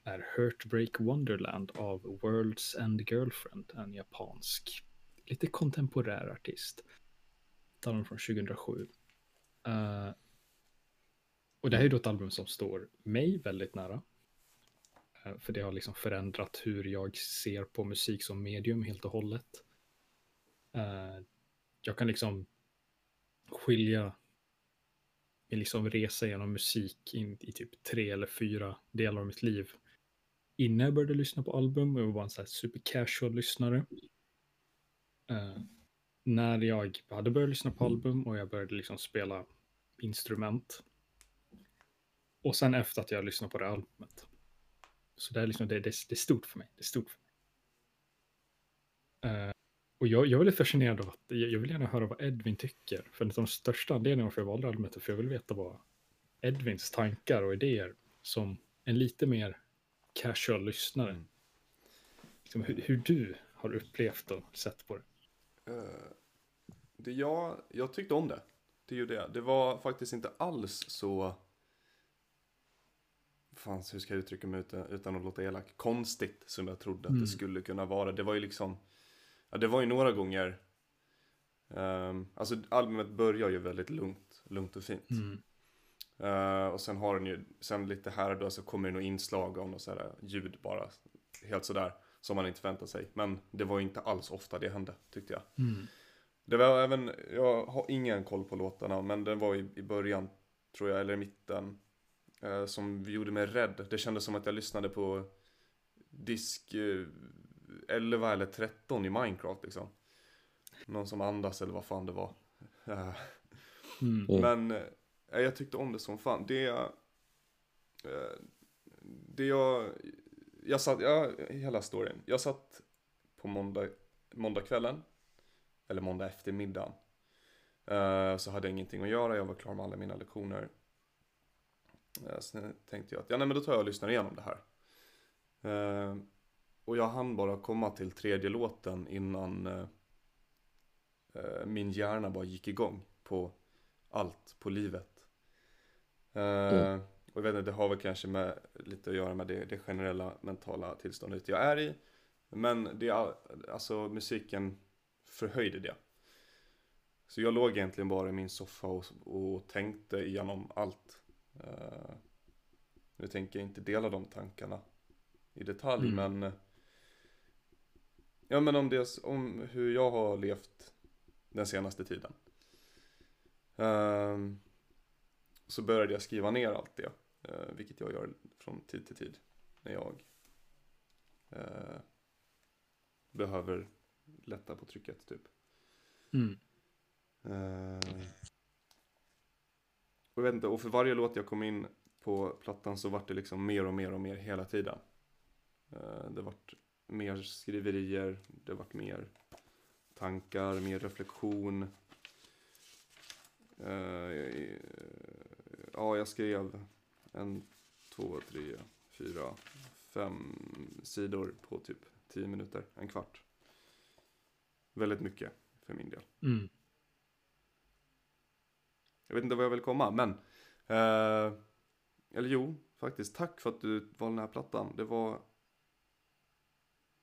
är Heartbreak Wonderland av World's End Girlfriend, en japansk, lite kontemporär artist. Talar från 2007. Uh, och det här är då ett album som står mig väldigt nära. Eh, för det har liksom förändrat hur jag ser på musik som medium helt och hållet. Eh, jag kan liksom skilja min liksom resa genom musik in i typ tre eller fyra delar av mitt liv. Innan jag började lyssna på album, jag var bara en så här super casual lyssnare. Eh, när jag hade börjat lyssna på album och jag började liksom spela instrument och sen efter att jag lyssnat på det albumet. Så det är, liksom, det, det, det är stort för mig. Det är stort för mig. Eh, och jag, jag är lite fascinerad av att jag, vill gärna höra vad Edvin tycker. För en av de största anledningarna för att jag valde albumet är för jag vill veta vad Edvins tankar och idéer som en lite mer casual lyssnare. Mm. Liksom hur, hur du har upplevt och sett på det. Eh, det jag, jag tyckte om det. Det är det. Det var faktiskt inte alls så... Fan, hur ska jag uttrycka mig utan, utan att låta elak? Konstigt som jag trodde att Mm. det skulle kunna vara. Det var ju liksom... Ja, det var ju några gånger... Um, alltså albumet börjar ju väldigt lugnt, lugnt och fint. Mm. Eh, och sen har den ju, sen lite här och då så kommer det nog inslag av något så här ljud bara. Helt sådär, som man inte förväntar sig. Men det var ju inte alls ofta det hände, tyckte jag. Mm. Det var även, jag har ingen koll på låtarna, men den var i, i början, tror jag, eller i mitten. Eh, som vi gjorde mig rädd. Det kändes som att jag lyssnade på disk eh, 11 eller 13 i Minecraft liksom. Någon som andas eller vad fan det var. Eh, Mm. Mm. men eh, jag tyckte om det som fan. Det, eh, det jag, jag satt, ja, hela storyn. Jag satt på måndag, måndagskvällen, eller måndag eftermiddag. Eh, så hade jag ingenting att göra, jag var klar med alla mina lektioner. Uh, sen tänkte jag att, ja nej men då tar jag och lyssnar igenom det här. Eh, och jag hann bara komma till tredje låten innan eh, eh, min hjärna bara gick igång på allt på livet. Eh, Mm. Och jag vet inte, det har väl kanske med, lite att göra med det, det generella mentala tillståndet jag är i. Men det, alltså musiken förhöjde det. Så jag låg egentligen bara i min soffa och, och tänkte igenom allt. Eh, nu tänker jag inte dela de tankarna i detalj, Mm. men Ja men om det, om hur jag har levt den senaste tiden. Ehm, så började jag skriva ner allt det, eh, vilket jag gör från tid till tid när jag eh, behöver lätta på trycket typ. Mm. Och jag vet inte, och för varje låt jag kom in på plattan så vart det liksom mer och mer och mer hela tiden. Eh, det vart mer skriverier, det vart mer tankar, mer reflektion. Eh, ja, jag skrev en, två, tre, fyra, fem sidor på typ tio minuter, en kvart. Väldigt mycket för min del. Mm. Jag vet inte vad jag vill komma, men... Eh, eller jo, faktiskt. Tack för att du valde den här plattan. Det var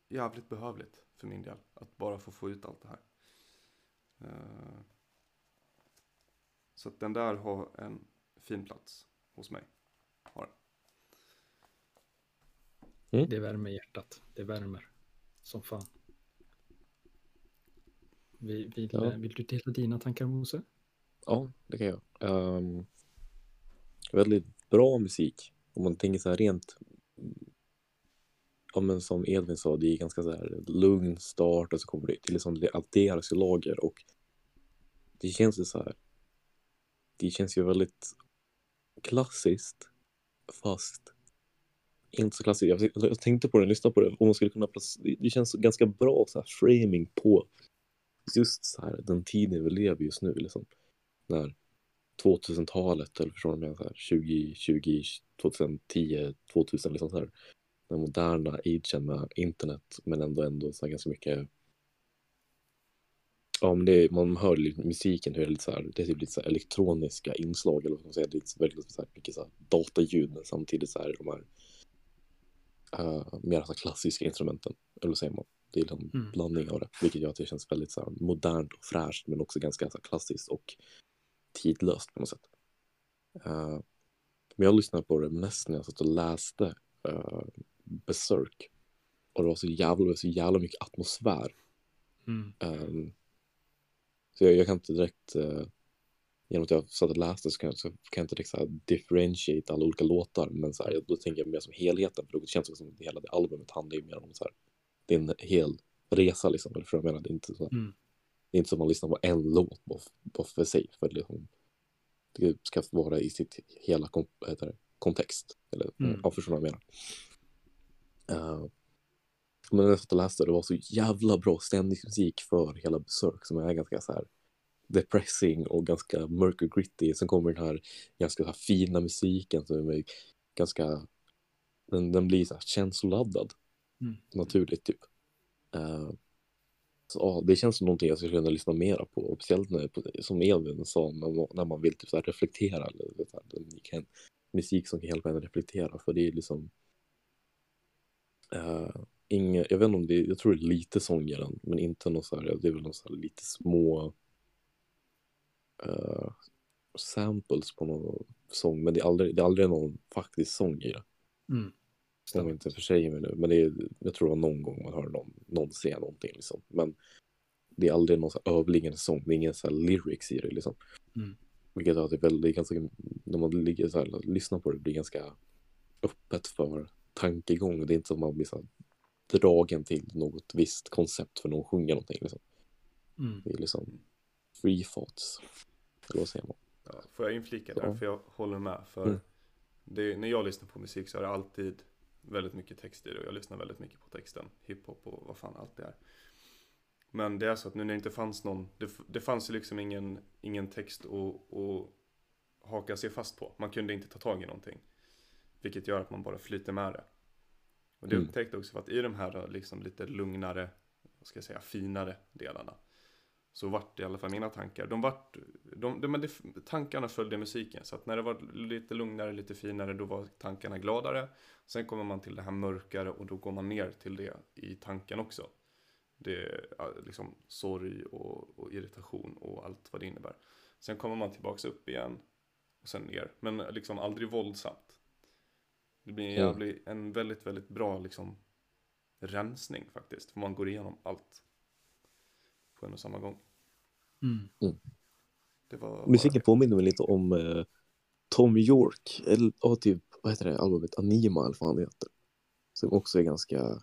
jävligt behövligt för min del. Att bara få få ut allt det här. Eh, så att den där har en fin plats hos mig. Har den. Det värmer hjärtat. Det värmer som fan. Vill, vill, Ja. vill du dela dina tankar Mose? Ja, det kan jag. Um, väldigt bra musik. Om man tänker så här rent ja, men som Edvin sa, det är ganska så här lugn start och så kommer det till liksom det adderas i lager och det känns ju så här. Det känns ju väldigt klassiskt fast inte så klassiskt. Jag, jag tänkte på det, lyssnade på det om man skulle kunna placera, det känns ganska bra så här framing på just så här den tiden vi lever just nu liksom. När 2000-talet eller förstår du vad jag menar? 2020, 2010, 2000 liksom så här den moderna agen med internet men ändå ändå så ganska mycket Ja men det är, man hör musiken hur det är lite så här, det är typ lite så här elektroniska inslag eller vad man säger, det är väldigt så här mycket så här dataljud men samtidigt så här de här uh, mer så här klassiska instrumenten, eller vad säger man? Det är en mm. blandning av det, vilket gör att det känns väldigt så här modernt och fräscht men också ganska så här klassiskt och tidlöst på något sätt. Uh, men jag lyssnade på det mest när jag satt och läste uh, Berserk. Och det var så jävla, så jävla mycket atmosfär. Mm. Um, så jag, jag, kan inte direkt, uh, genom att jag satt och läste så kan jag, så kan jag inte direkt så här, differentiate alla olika låtar. Men så här, då tänker jag mer som helheten, för det känns som att hela det albumet handlar ju mer om så här, det är en hel resa liksom. Eller för jag menar, det är inte så här, mm. Det är inte som att man lyssnar på en låt bara, för sig. För det, liksom, det ska vara i sitt hela kom, det, kontext. Eller, mm. ja, förstår vad jag menar. Uh, men jag satt och läste det var så jävla bra stämningsmusik för hela Berserk som är ganska så här depressing och ganska mörk och gritty. Sen kommer den här ganska här fina musiken som är ganska, den, den blir så här känsloladdad. Mm. Naturligt typ. Uh, så det känns som någonting jag skulle kunna lyssna mer på. Speciellt när, som Elvin sa, när, när man vill typ så här reflektera. Eller, så här, kan, musik som kan hjälpa en att reflektera. För det är liksom Uh, inga, jag vet inte om det är, jag tror det är lite sångaren, men inte någon så här, det är väl någon så här lite små uh, samples på någon sång, men det är aldrig, det är aldrig någon faktisk sång i det. Mm. Jag inte för sig mig nu, men det är, jag tror det var någon gång man hör någon, någon säga någonting liksom. Men det är aldrig någon så här överliggande sång, det är ingen så här lyrics i det liksom. Mm. Vilket gör att det är väldigt, ganska, när man ligger så här, lyssnar på det, blir ganska öppet för tankegång. Det är inte som att man blir så dragen till något visst koncept för någon sjunger någonting. Liksom. Mm. Det är liksom free thoughts. Eller vad säger man? Ja, får jag inflika där? Ja. För jag håller med. För mm. det, när jag lyssnar på musik så är det alltid väldigt mycket text i det. Och jag lyssnar väldigt mycket på texten. Hiphop och vad fan allt det är. Men det är så att nu när det inte fanns någon, det, det fanns ju liksom ingen, ingen text att, att haka sig fast på. Man kunde inte ta tag i någonting. Vilket gör att man bara flyter med det. Och det mm. upptäckte också för att i de här liksom lite lugnare, vad ska jag säga, finare delarna. Så vart i alla fall mina tankar, de vart, de, de, de, tankarna följde musiken. Så att när det var lite lugnare, lite finare, då var tankarna gladare. Sen kommer man till det här mörkare och då går man ner till det i tanken också. Det är liksom sorg och, och irritation och allt vad det innebär. Sen kommer man tillbaks upp igen och sen ner. Men liksom aldrig våldsamt. Det blir en, jävlig, en väldigt, väldigt bra liksom rensning faktiskt. För man går igenom allt på en och samma gång. Mm. Mm. Det var Musiken bara... påminner mig lite om eh, Tom York, eller ja, typ, vad heter det, albumet Anima eller vad han heter. Som också är ganska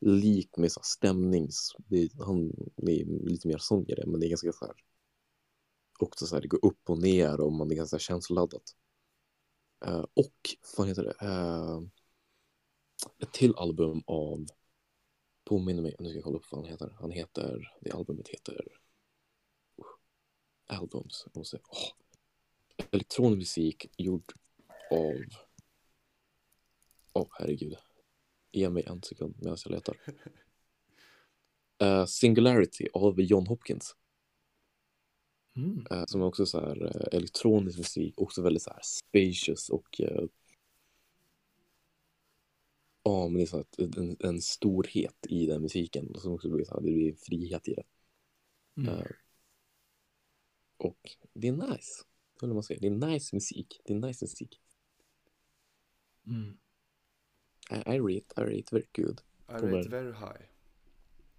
lik med så stämnings, det, han är lite mer sång i det, men det är ganska så här också så här, det går upp och ner och man är ganska känsloladdat. Uh, och, vad heter det? Uh, ett till album av, påminner mig, nu ska jag kolla upp vad han heter. Han heter, det albumet heter uh, Albums, jag måste, oh, elektronisk musik gjord av, åh oh, herregud, ge mig en sekund medan jag letar. Uh, Singularity av John Hopkins. Mm. Uh, som är också så här uh, elektronisk musik, också väldigt så här spacious och ja, men det är så att en, en storhet i den musiken och som också blir så här, det blir frihet i det. Mm. och det är nice, det man säga. Det är nice musik, det är nice musik. Mm. I, I rate, I rate very good. I rate very high.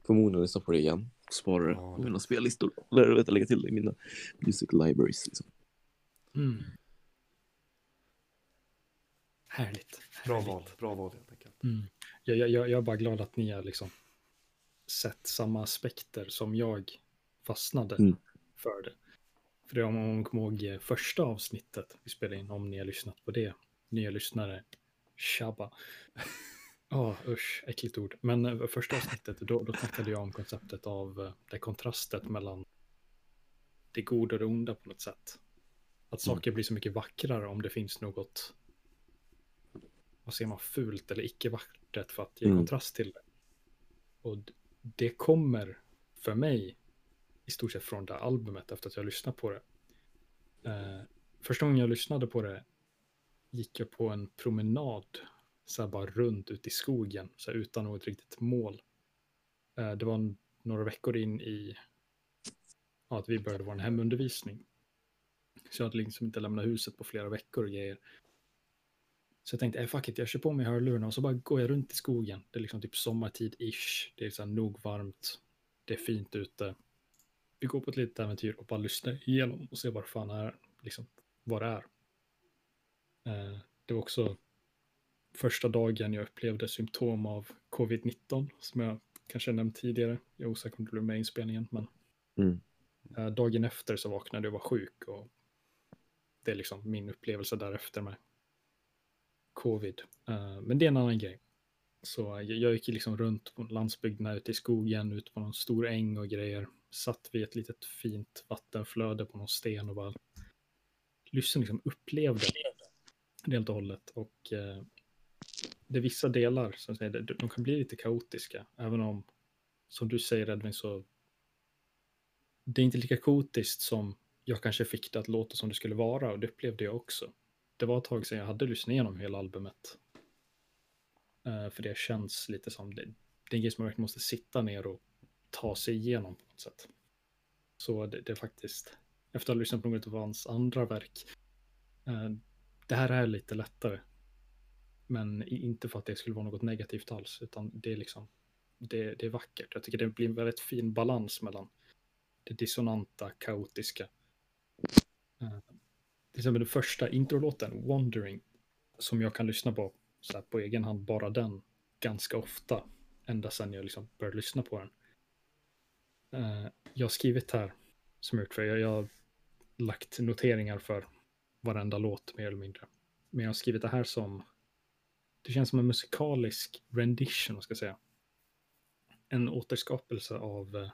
Förmodligen lyssna på det igen spara det. mina spellistor. Eller vet, lägga till det i mina music libraries. Liksom. Mm. Härligt, Bra val, bra val helt enkelt. Mm. jag, jag, jag är bara glad att ni har liksom sett samma aspekter som jag fastnade Mm. för det. För det om man kommer ihåg eh, första avsnittet vi spelade in, om ni har lyssnat på det, nya lyssnare, tjabba. Ja, usch, äckligt ord. Men eh, första avsnittet, då, då snackade jag om konceptet av eh, det kontrastet mellan det goda och det onda på något sätt. Att Mm. saker blir så mycket vackrare om det finns något, vad säger man, fult eller icke vackert för att ge Mm. kontrast till det. Och det kommer för mig i stort sett från det här albumet efter att jag lyssnat på det. Eh, första gången jag lyssnade på det gick jag på en promenad så här bara runt ute i skogen så här utan något riktigt mål. Eh, det var en, några veckor in i ja, att vi började vår hemundervisning. Så jag hade liksom inte lämnat huset på flera veckor och grejer. Så jag tänkte, eh, fuck it, jag kör på mig hörlurarna och så bara går jag runt i skogen. Det är liksom typ sommartid-ish. Det är så här nog varmt. Det är fint ute. Vi går på ett litet äventyr och bara lyssnar igenom och ser vad fan är, liksom, vad det är. Eh, det var också första dagen jag upplevde symptom av covid-19 som jag kanske nämnt tidigare. Jag är osäker om det blev med i inspelningen, men Mm. eh, dagen efter så vaknade jag och var sjuk och det är liksom min upplevelse därefter med covid. Eh, men det är en annan grej. Så eh, jag, gick ju liksom runt på landsbygden här ute i skogen, ut på någon stor äng och grejer. Satt vid ett litet fint vattenflöde på någon sten och bara lyssnade, liksom upplevde det helt och hållet. Och eh, det är vissa delar som säger, det. de kan bli lite kaotiska, även om, som du säger Edvin, så det är inte lika kaotiskt som jag kanske fick det att låta som det skulle vara, och det upplevde jag också. Det var ett tag sedan jag hade lyssnat igenom hela albumet. Uh, för det känns lite som, det, det är en grej som man verkligen måste sitta ner och ta sig igenom på något sätt. Så det, det är faktiskt, efter att ha lyssnat på något av hans andra verk, uh, det här är lite lättare. Men inte för att det skulle vara något negativt alls, utan det är liksom, det, det är vackert. Jag tycker det blir en väldigt fin balans mellan det dissonanta, kaotiska. Uh, till exempel den första introlåten, Wandering, som jag kan lyssna på så här på egen hand, bara den, ganska ofta, ända sedan jag liksom började lyssna på den. Uh, jag har skrivit här, som jag gjort för, jag, jag har lagt noteringar för varenda låt mer eller mindre. Men jag har skrivit det här som, det känns som en musikalisk rendition, vad ska jag säga. En återskapelse av eh, uh,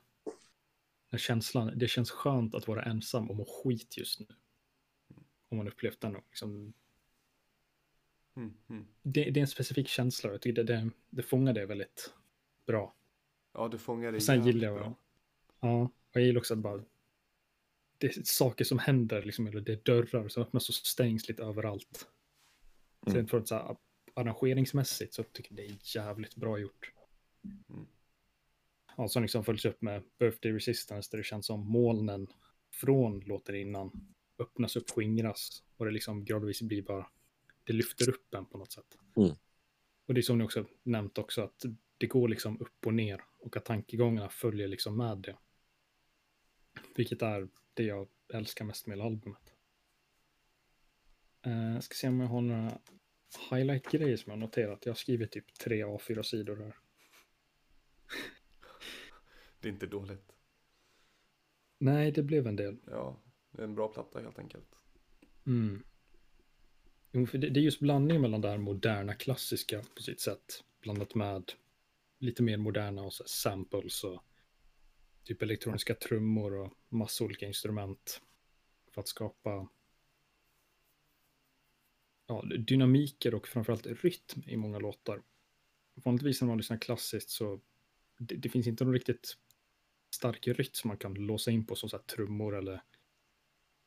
när känslan, det känns skönt att vara ensam och må skit just nu. Om man upplevt den. Liksom, Mm, mm. det, det är en specifik känsla och jag tycker det, det, det fångar det väldigt bra. Ja, du fångar det Och sen gillar jag, bra. ja, och jag gillar också att bara, det är saker som händer, liksom, eller det är dörrar som öppnas och stängs lite överallt. Mm. Sen från så här, arrangeringsmässigt så tycker jag det är jävligt bra gjort. Mm. Ja, som liksom följs upp med Birthday Resistance där det känns som molnen från låten innan öppnas upp, skingras och det liksom gradvis blir bara, det lyfter upp en på något sätt. Mm. Och det är som ni också nämnt också att det går liksom upp och ner och att tankegångarna följer liksom med det. Vilket är det jag älskar mest med hela albumet. Uh, ska se om jag har några highlight-grejer som jag har noterat. Jag har skrivit typ tre A4-sidor här. Det är inte dåligt. Nej, det blev en del. Ja, det är en bra platta helt enkelt. Mm. Jo, för det, det är just blandningen mellan det här moderna, klassiska på sitt sätt, blandat med lite mer moderna och så samples och typ elektroniska trummor och massa olika instrument för att skapa ja, dynamiker och framförallt rytm i många låtar. Vanligtvis när man lyssnar klassiskt så det, det finns inte någon riktigt stark rytm som man kan låsa in på som så här trummor eller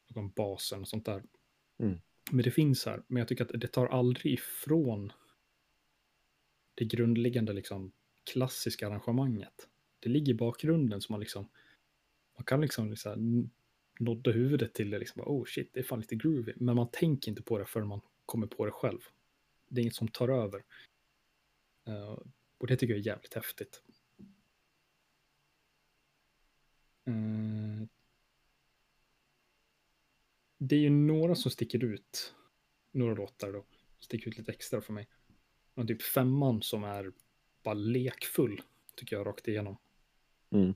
någon basen och sånt där. Mm. Men det finns här, men jag tycker att det tar aldrig ifrån det grundläggande liksom klassiska arrangemanget. Det ligger i bakgrunden som man liksom man kan liksom, liksom nodda huvudet till det liksom, oh shit, det är fan lite groovy, men man tänker inte på det förrän man kommer på det själv. Det är inget som tar över. Eh, och det tycker jag är jävligt häftigt. Eh, det är ju några som sticker ut. Några låtar då. Sticker ut lite extra för mig. Och typ femman som är bara lekfull, tycker jag, rakt igenom. Mm.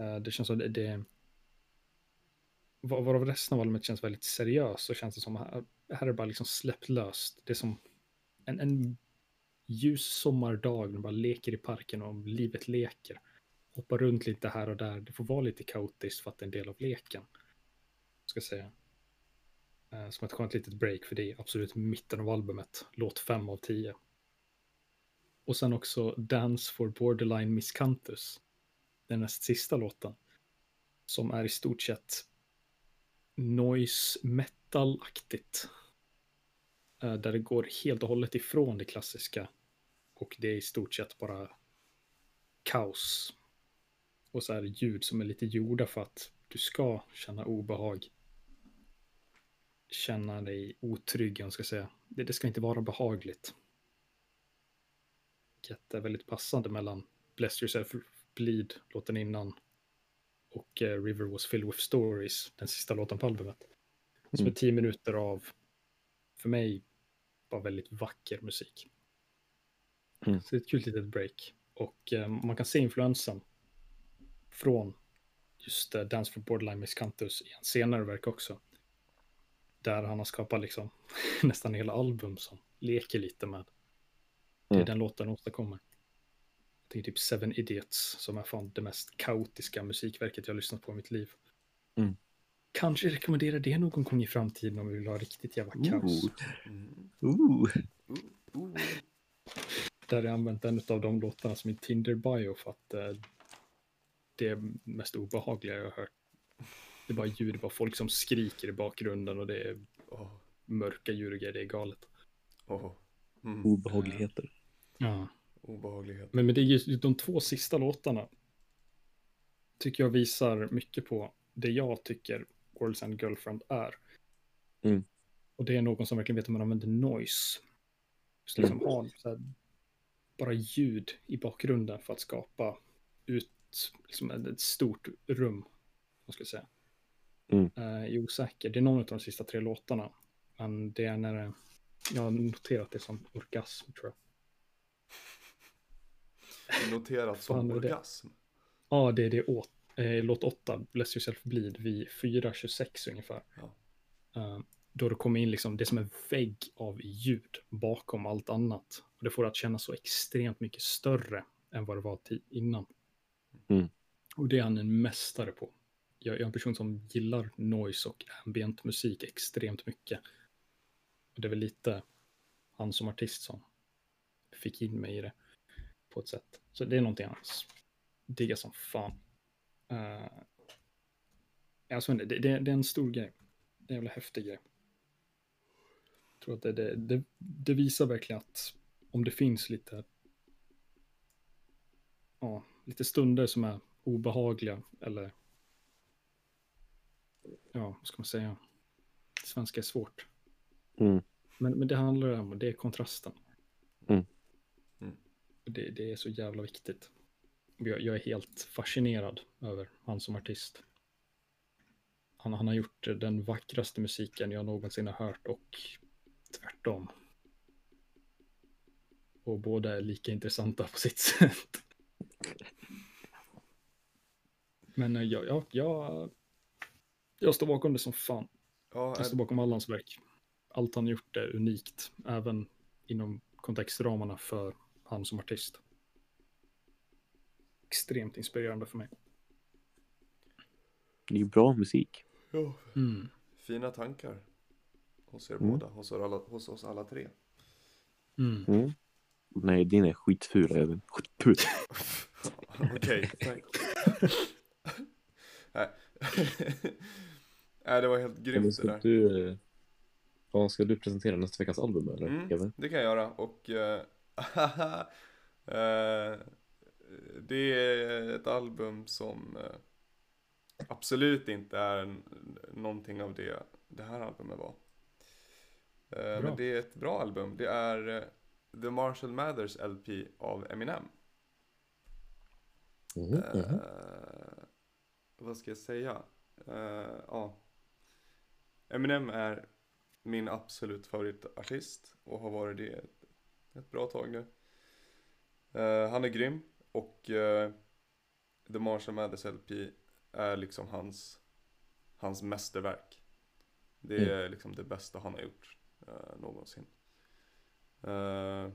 Eh, det känns som det, det var- varav resten av albumet känns väldigt seriöst så känns det som här, här är bara liksom släppt löst. Det är som en, en ljus sommardag, man bara leker i parken och livet leker. Hoppar runt lite här och där. Det får vara lite kaotiskt för att det är en del av leken. Ska säga. Eh, som ett skönt litet break för det är absolut mitten av albumet. Låt 5 av 10. Och sen också Dance for Borderline Miscanthus. Den näst sista låten. Som är i stort sett noise metal-aktigt. Eh, där det går helt och hållet ifrån det klassiska. Och det är i stort sett bara kaos. Och så här ljud som är lite gjorda för att du ska känna obehag. Känna dig otrygg, om jag ska säga. Det, det ska inte vara behagligt. Vilket är väldigt passande mellan Bless Yourself Bleed, låten innan, och eh, River Was Filled With Stories, den sista låten på albumet. Som är Mm. tio minuter av, för mig, bara väldigt vacker musik. Mm. Så det är ett kul litet break. Och eh, man kan se influensen från just eh, Dance for Borderline Miscanthus i en senare verk också. Där han har skapat liksom nästan hela album som leker lite med det Mm. den låten åstadkommer. Det är typ Seven Idiots som är fan det mest kaotiska musikverket jag har lyssnat på i mitt liv. Mm. Kanske rekommenderar det någon gång i framtiden om vi vill ha riktigt jävla kaos. Ooh. Mm. Ooh. Ooh. Där jag använt en av de låtarna som min Tinder-bio för att eh, det är mest obehagliga jag har hört. Det är bara ljud, det är bara folk som skriker i bakgrunden och det är Åh, mörka grejer, det är galet. åh. Mm. Obehagligheter. Ja. Obehaglighet. Men, men det är just de två sista låtarna tycker jag visar mycket på det jag tycker World's End Girlfriend är. Mm. Och det är någon som verkligen vet hur man använder noise. Just liksom Mm. ha så här, bara ljud i bakgrunden för att skapa ut liksom ett, stort rum. Ska jag säga. Mm. Eh, jag är osäker. Det är någon av de sista tre låtarna. Men det är när det, jag har noterat det som orgasm tror jag. Noterat som det? orgasm. Ja, det är det åt, eh, låt 8, Bless Yourself Bleed, vid 4.26 ungefär. Ja. Eh, då det kommer in liksom, det som en vägg av ljud bakom allt annat. Och det får att kännas så extremt mycket större än vad det var innan. Mm. Och det är han en mästare på. Jag, är en person som gillar noise och ambient musik extremt mycket. Och det är väl lite han som artist som fick in mig i det på ett sätt. Så det är någonting jag diggar som fan. Uh, alltså, det, det, det är en stor grej. Det är en jävla häftig grej. Jag tror att det, det, det, det visar verkligen att om det finns lite ja, lite stunder som är obehagliga eller ja, vad ska man säga? Svenska är svårt. Mm. Men, men det handlar om, det är kontrasten. Mm. Mm. Det, det är så jävla viktigt. Jag, jag är helt fascinerad över han som artist. Han, han har gjort den vackraste musiken jag någonsin har hört och tvärtom. Och båda är lika intressanta på sitt sätt. Men eh, jag, jag, jag, står bakom det som fan. Ja, Jag står bakom alla hans verk. Allt han gjort är unikt, även inom kontextramarna för han som artist. Extremt inspirerande för mig. Det är ju bra musik. ja, Mm. fina tankar. Hos er Mm. båda, hos, er alla, hos oss alla tre. Mm. Mm. Nej, din är skitful även. Skitful. Okej, tack. Nej. Det var helt grymt det där. du, ja, ska du presentera nästa veckas album eller? Mm. Kevin? Det kan jag göra och eh, det är ett album som eh, absolut inte är någonting av det det här albumet var. Bra. men det är ett bra album. Det är The Marshall Mathers LP av Eminem. Mhm. Eh, vad ska jag säga? Eh, ja. Eminem är min absolut favoritartist och har varit det ett, ett bra tag nu. Eh, han är grym och eh, The Marshall Mathers LP är liksom hans, hans mästerverk. Det är liksom det bästa han har gjort eh, någonsin. Eh,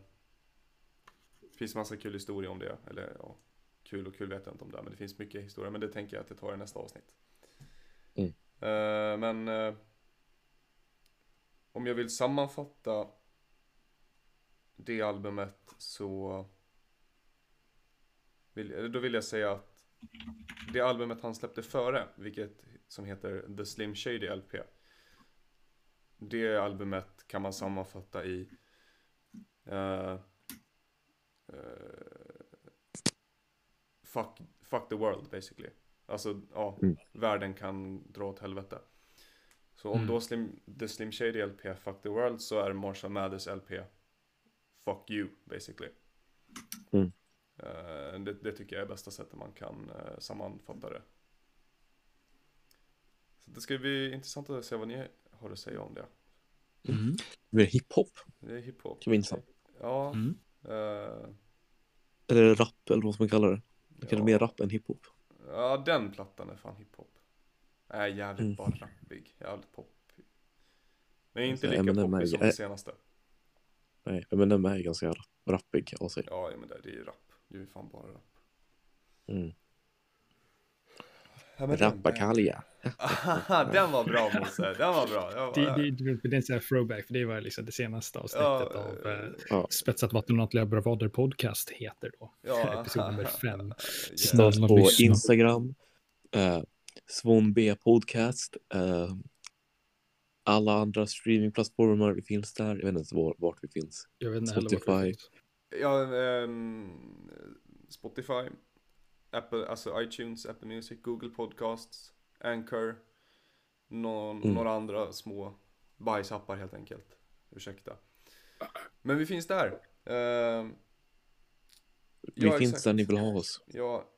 det finns massa kul historia om det, eller ja, kul och kul vet jag inte om det men det finns mycket historia, men det tänker jag att jag tar i nästa avsnitt. Mm. Eh, men om jag vill sammanfatta det albumet så vill, då vill jag säga att det albumet han släppte före, vilket som heter The Slim Shady LP. Det albumet kan man sammanfatta i eh, eh, fuck, fuck the world basically. Alltså, ja, Mm. världen kan dra åt helvete. Så om Mm. då Slim, The Slim Shady LP Fuck the world så är Marshall Mathers LP Fuck you basically. Mm. Eh, det, det tycker jag är bästa sättet man kan uh, sammanfatta det. Så det ska bli intressant att se vad ni har att säga om det. Mm. Det är hiphop. Det är hiphop. Kan vara intressant. Ja. Mm. eh, Eller rap eller vad man kallar det. Det kanske ja. är mer rap än hiphop. Ja, den plattan är fan hiphop. Är jävligt Mm. bara rappig. Jävligt pop. Men inte Alltså, lika Eminem poppig är- som den senaste. Nej, men den är ganska rap- rappig av sig. Ja, ja, men det, det är ju rap. Det är ju fan bara rap. Mm. Ja, men Rappa den, var bra Mosse, den var bra. Den var, Det, det, det, det är en throwback, för det var liksom det senaste avsnittet Ja, av eh, Ja. Spetsat vatten och bravader podcast heter då. Ja. Episod nummer fem. Yeah. Snälla Snart på lyssna. Instagram. Eh, Svon B podcast. Eh, alla andra streamingplattformar vi finns där. Jag vet inte ens var, vart vi finns. Jag vet inte heller vart Spotify. Ja, ehm, Spotify, Apple, alltså iTunes, Apple Music, Google Podcasts, Anchor, någon, Mm. några andra små bajsappar helt enkelt. Ursäkta. Men vi finns där. Ehm, Vi Ja, finns exakt. där ni vill ha oss. ja,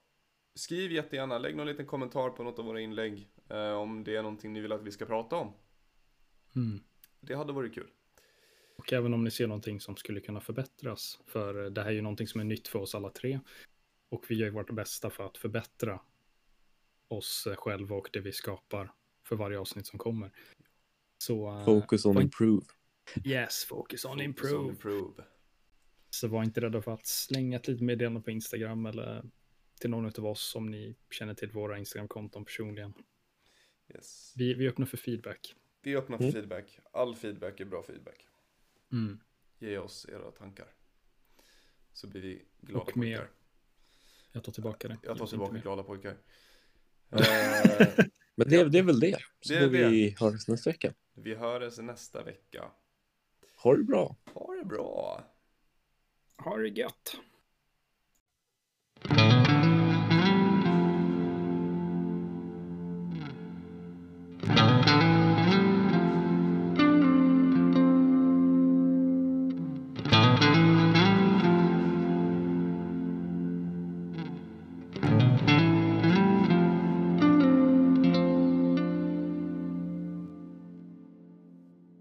skriv jättegärna, lägg någon liten kommentar på något av våra inlägg. eh, om det är någonting ni vill att vi ska prata om. Mm. Det hade varit kul. Och även om ni ser någonting som skulle kunna förbättras, för det här är ju någonting som är nytt för oss alla tre. Och vi gör ju vårt bästa för att förbättra oss själva och det vi skapar för varje avsnitt som kommer. Så eh, Focus on improve. yes, focus on Focus improve. on improve. Så var inte rädda för att slänga ett litet meddelande på Instagram eller till någon av oss om ni känner till våra Instagram-konton personligen. Yes. Vi, vi öppnar för feedback. Vi är öppna för Mm. feedback. All feedback är bra feedback. Mm. Ge oss era tankar. Så blir vi glada Och mer. pojkar. Jag tar tillbaka det. Jag tar tillbaka glada pojkar. Eh, Men det, det är väl det. Så Det är får vi höras nästa vecka. vi hörs nästa vecka. Ha det bra. Ha det bra. mer. Ha det gött.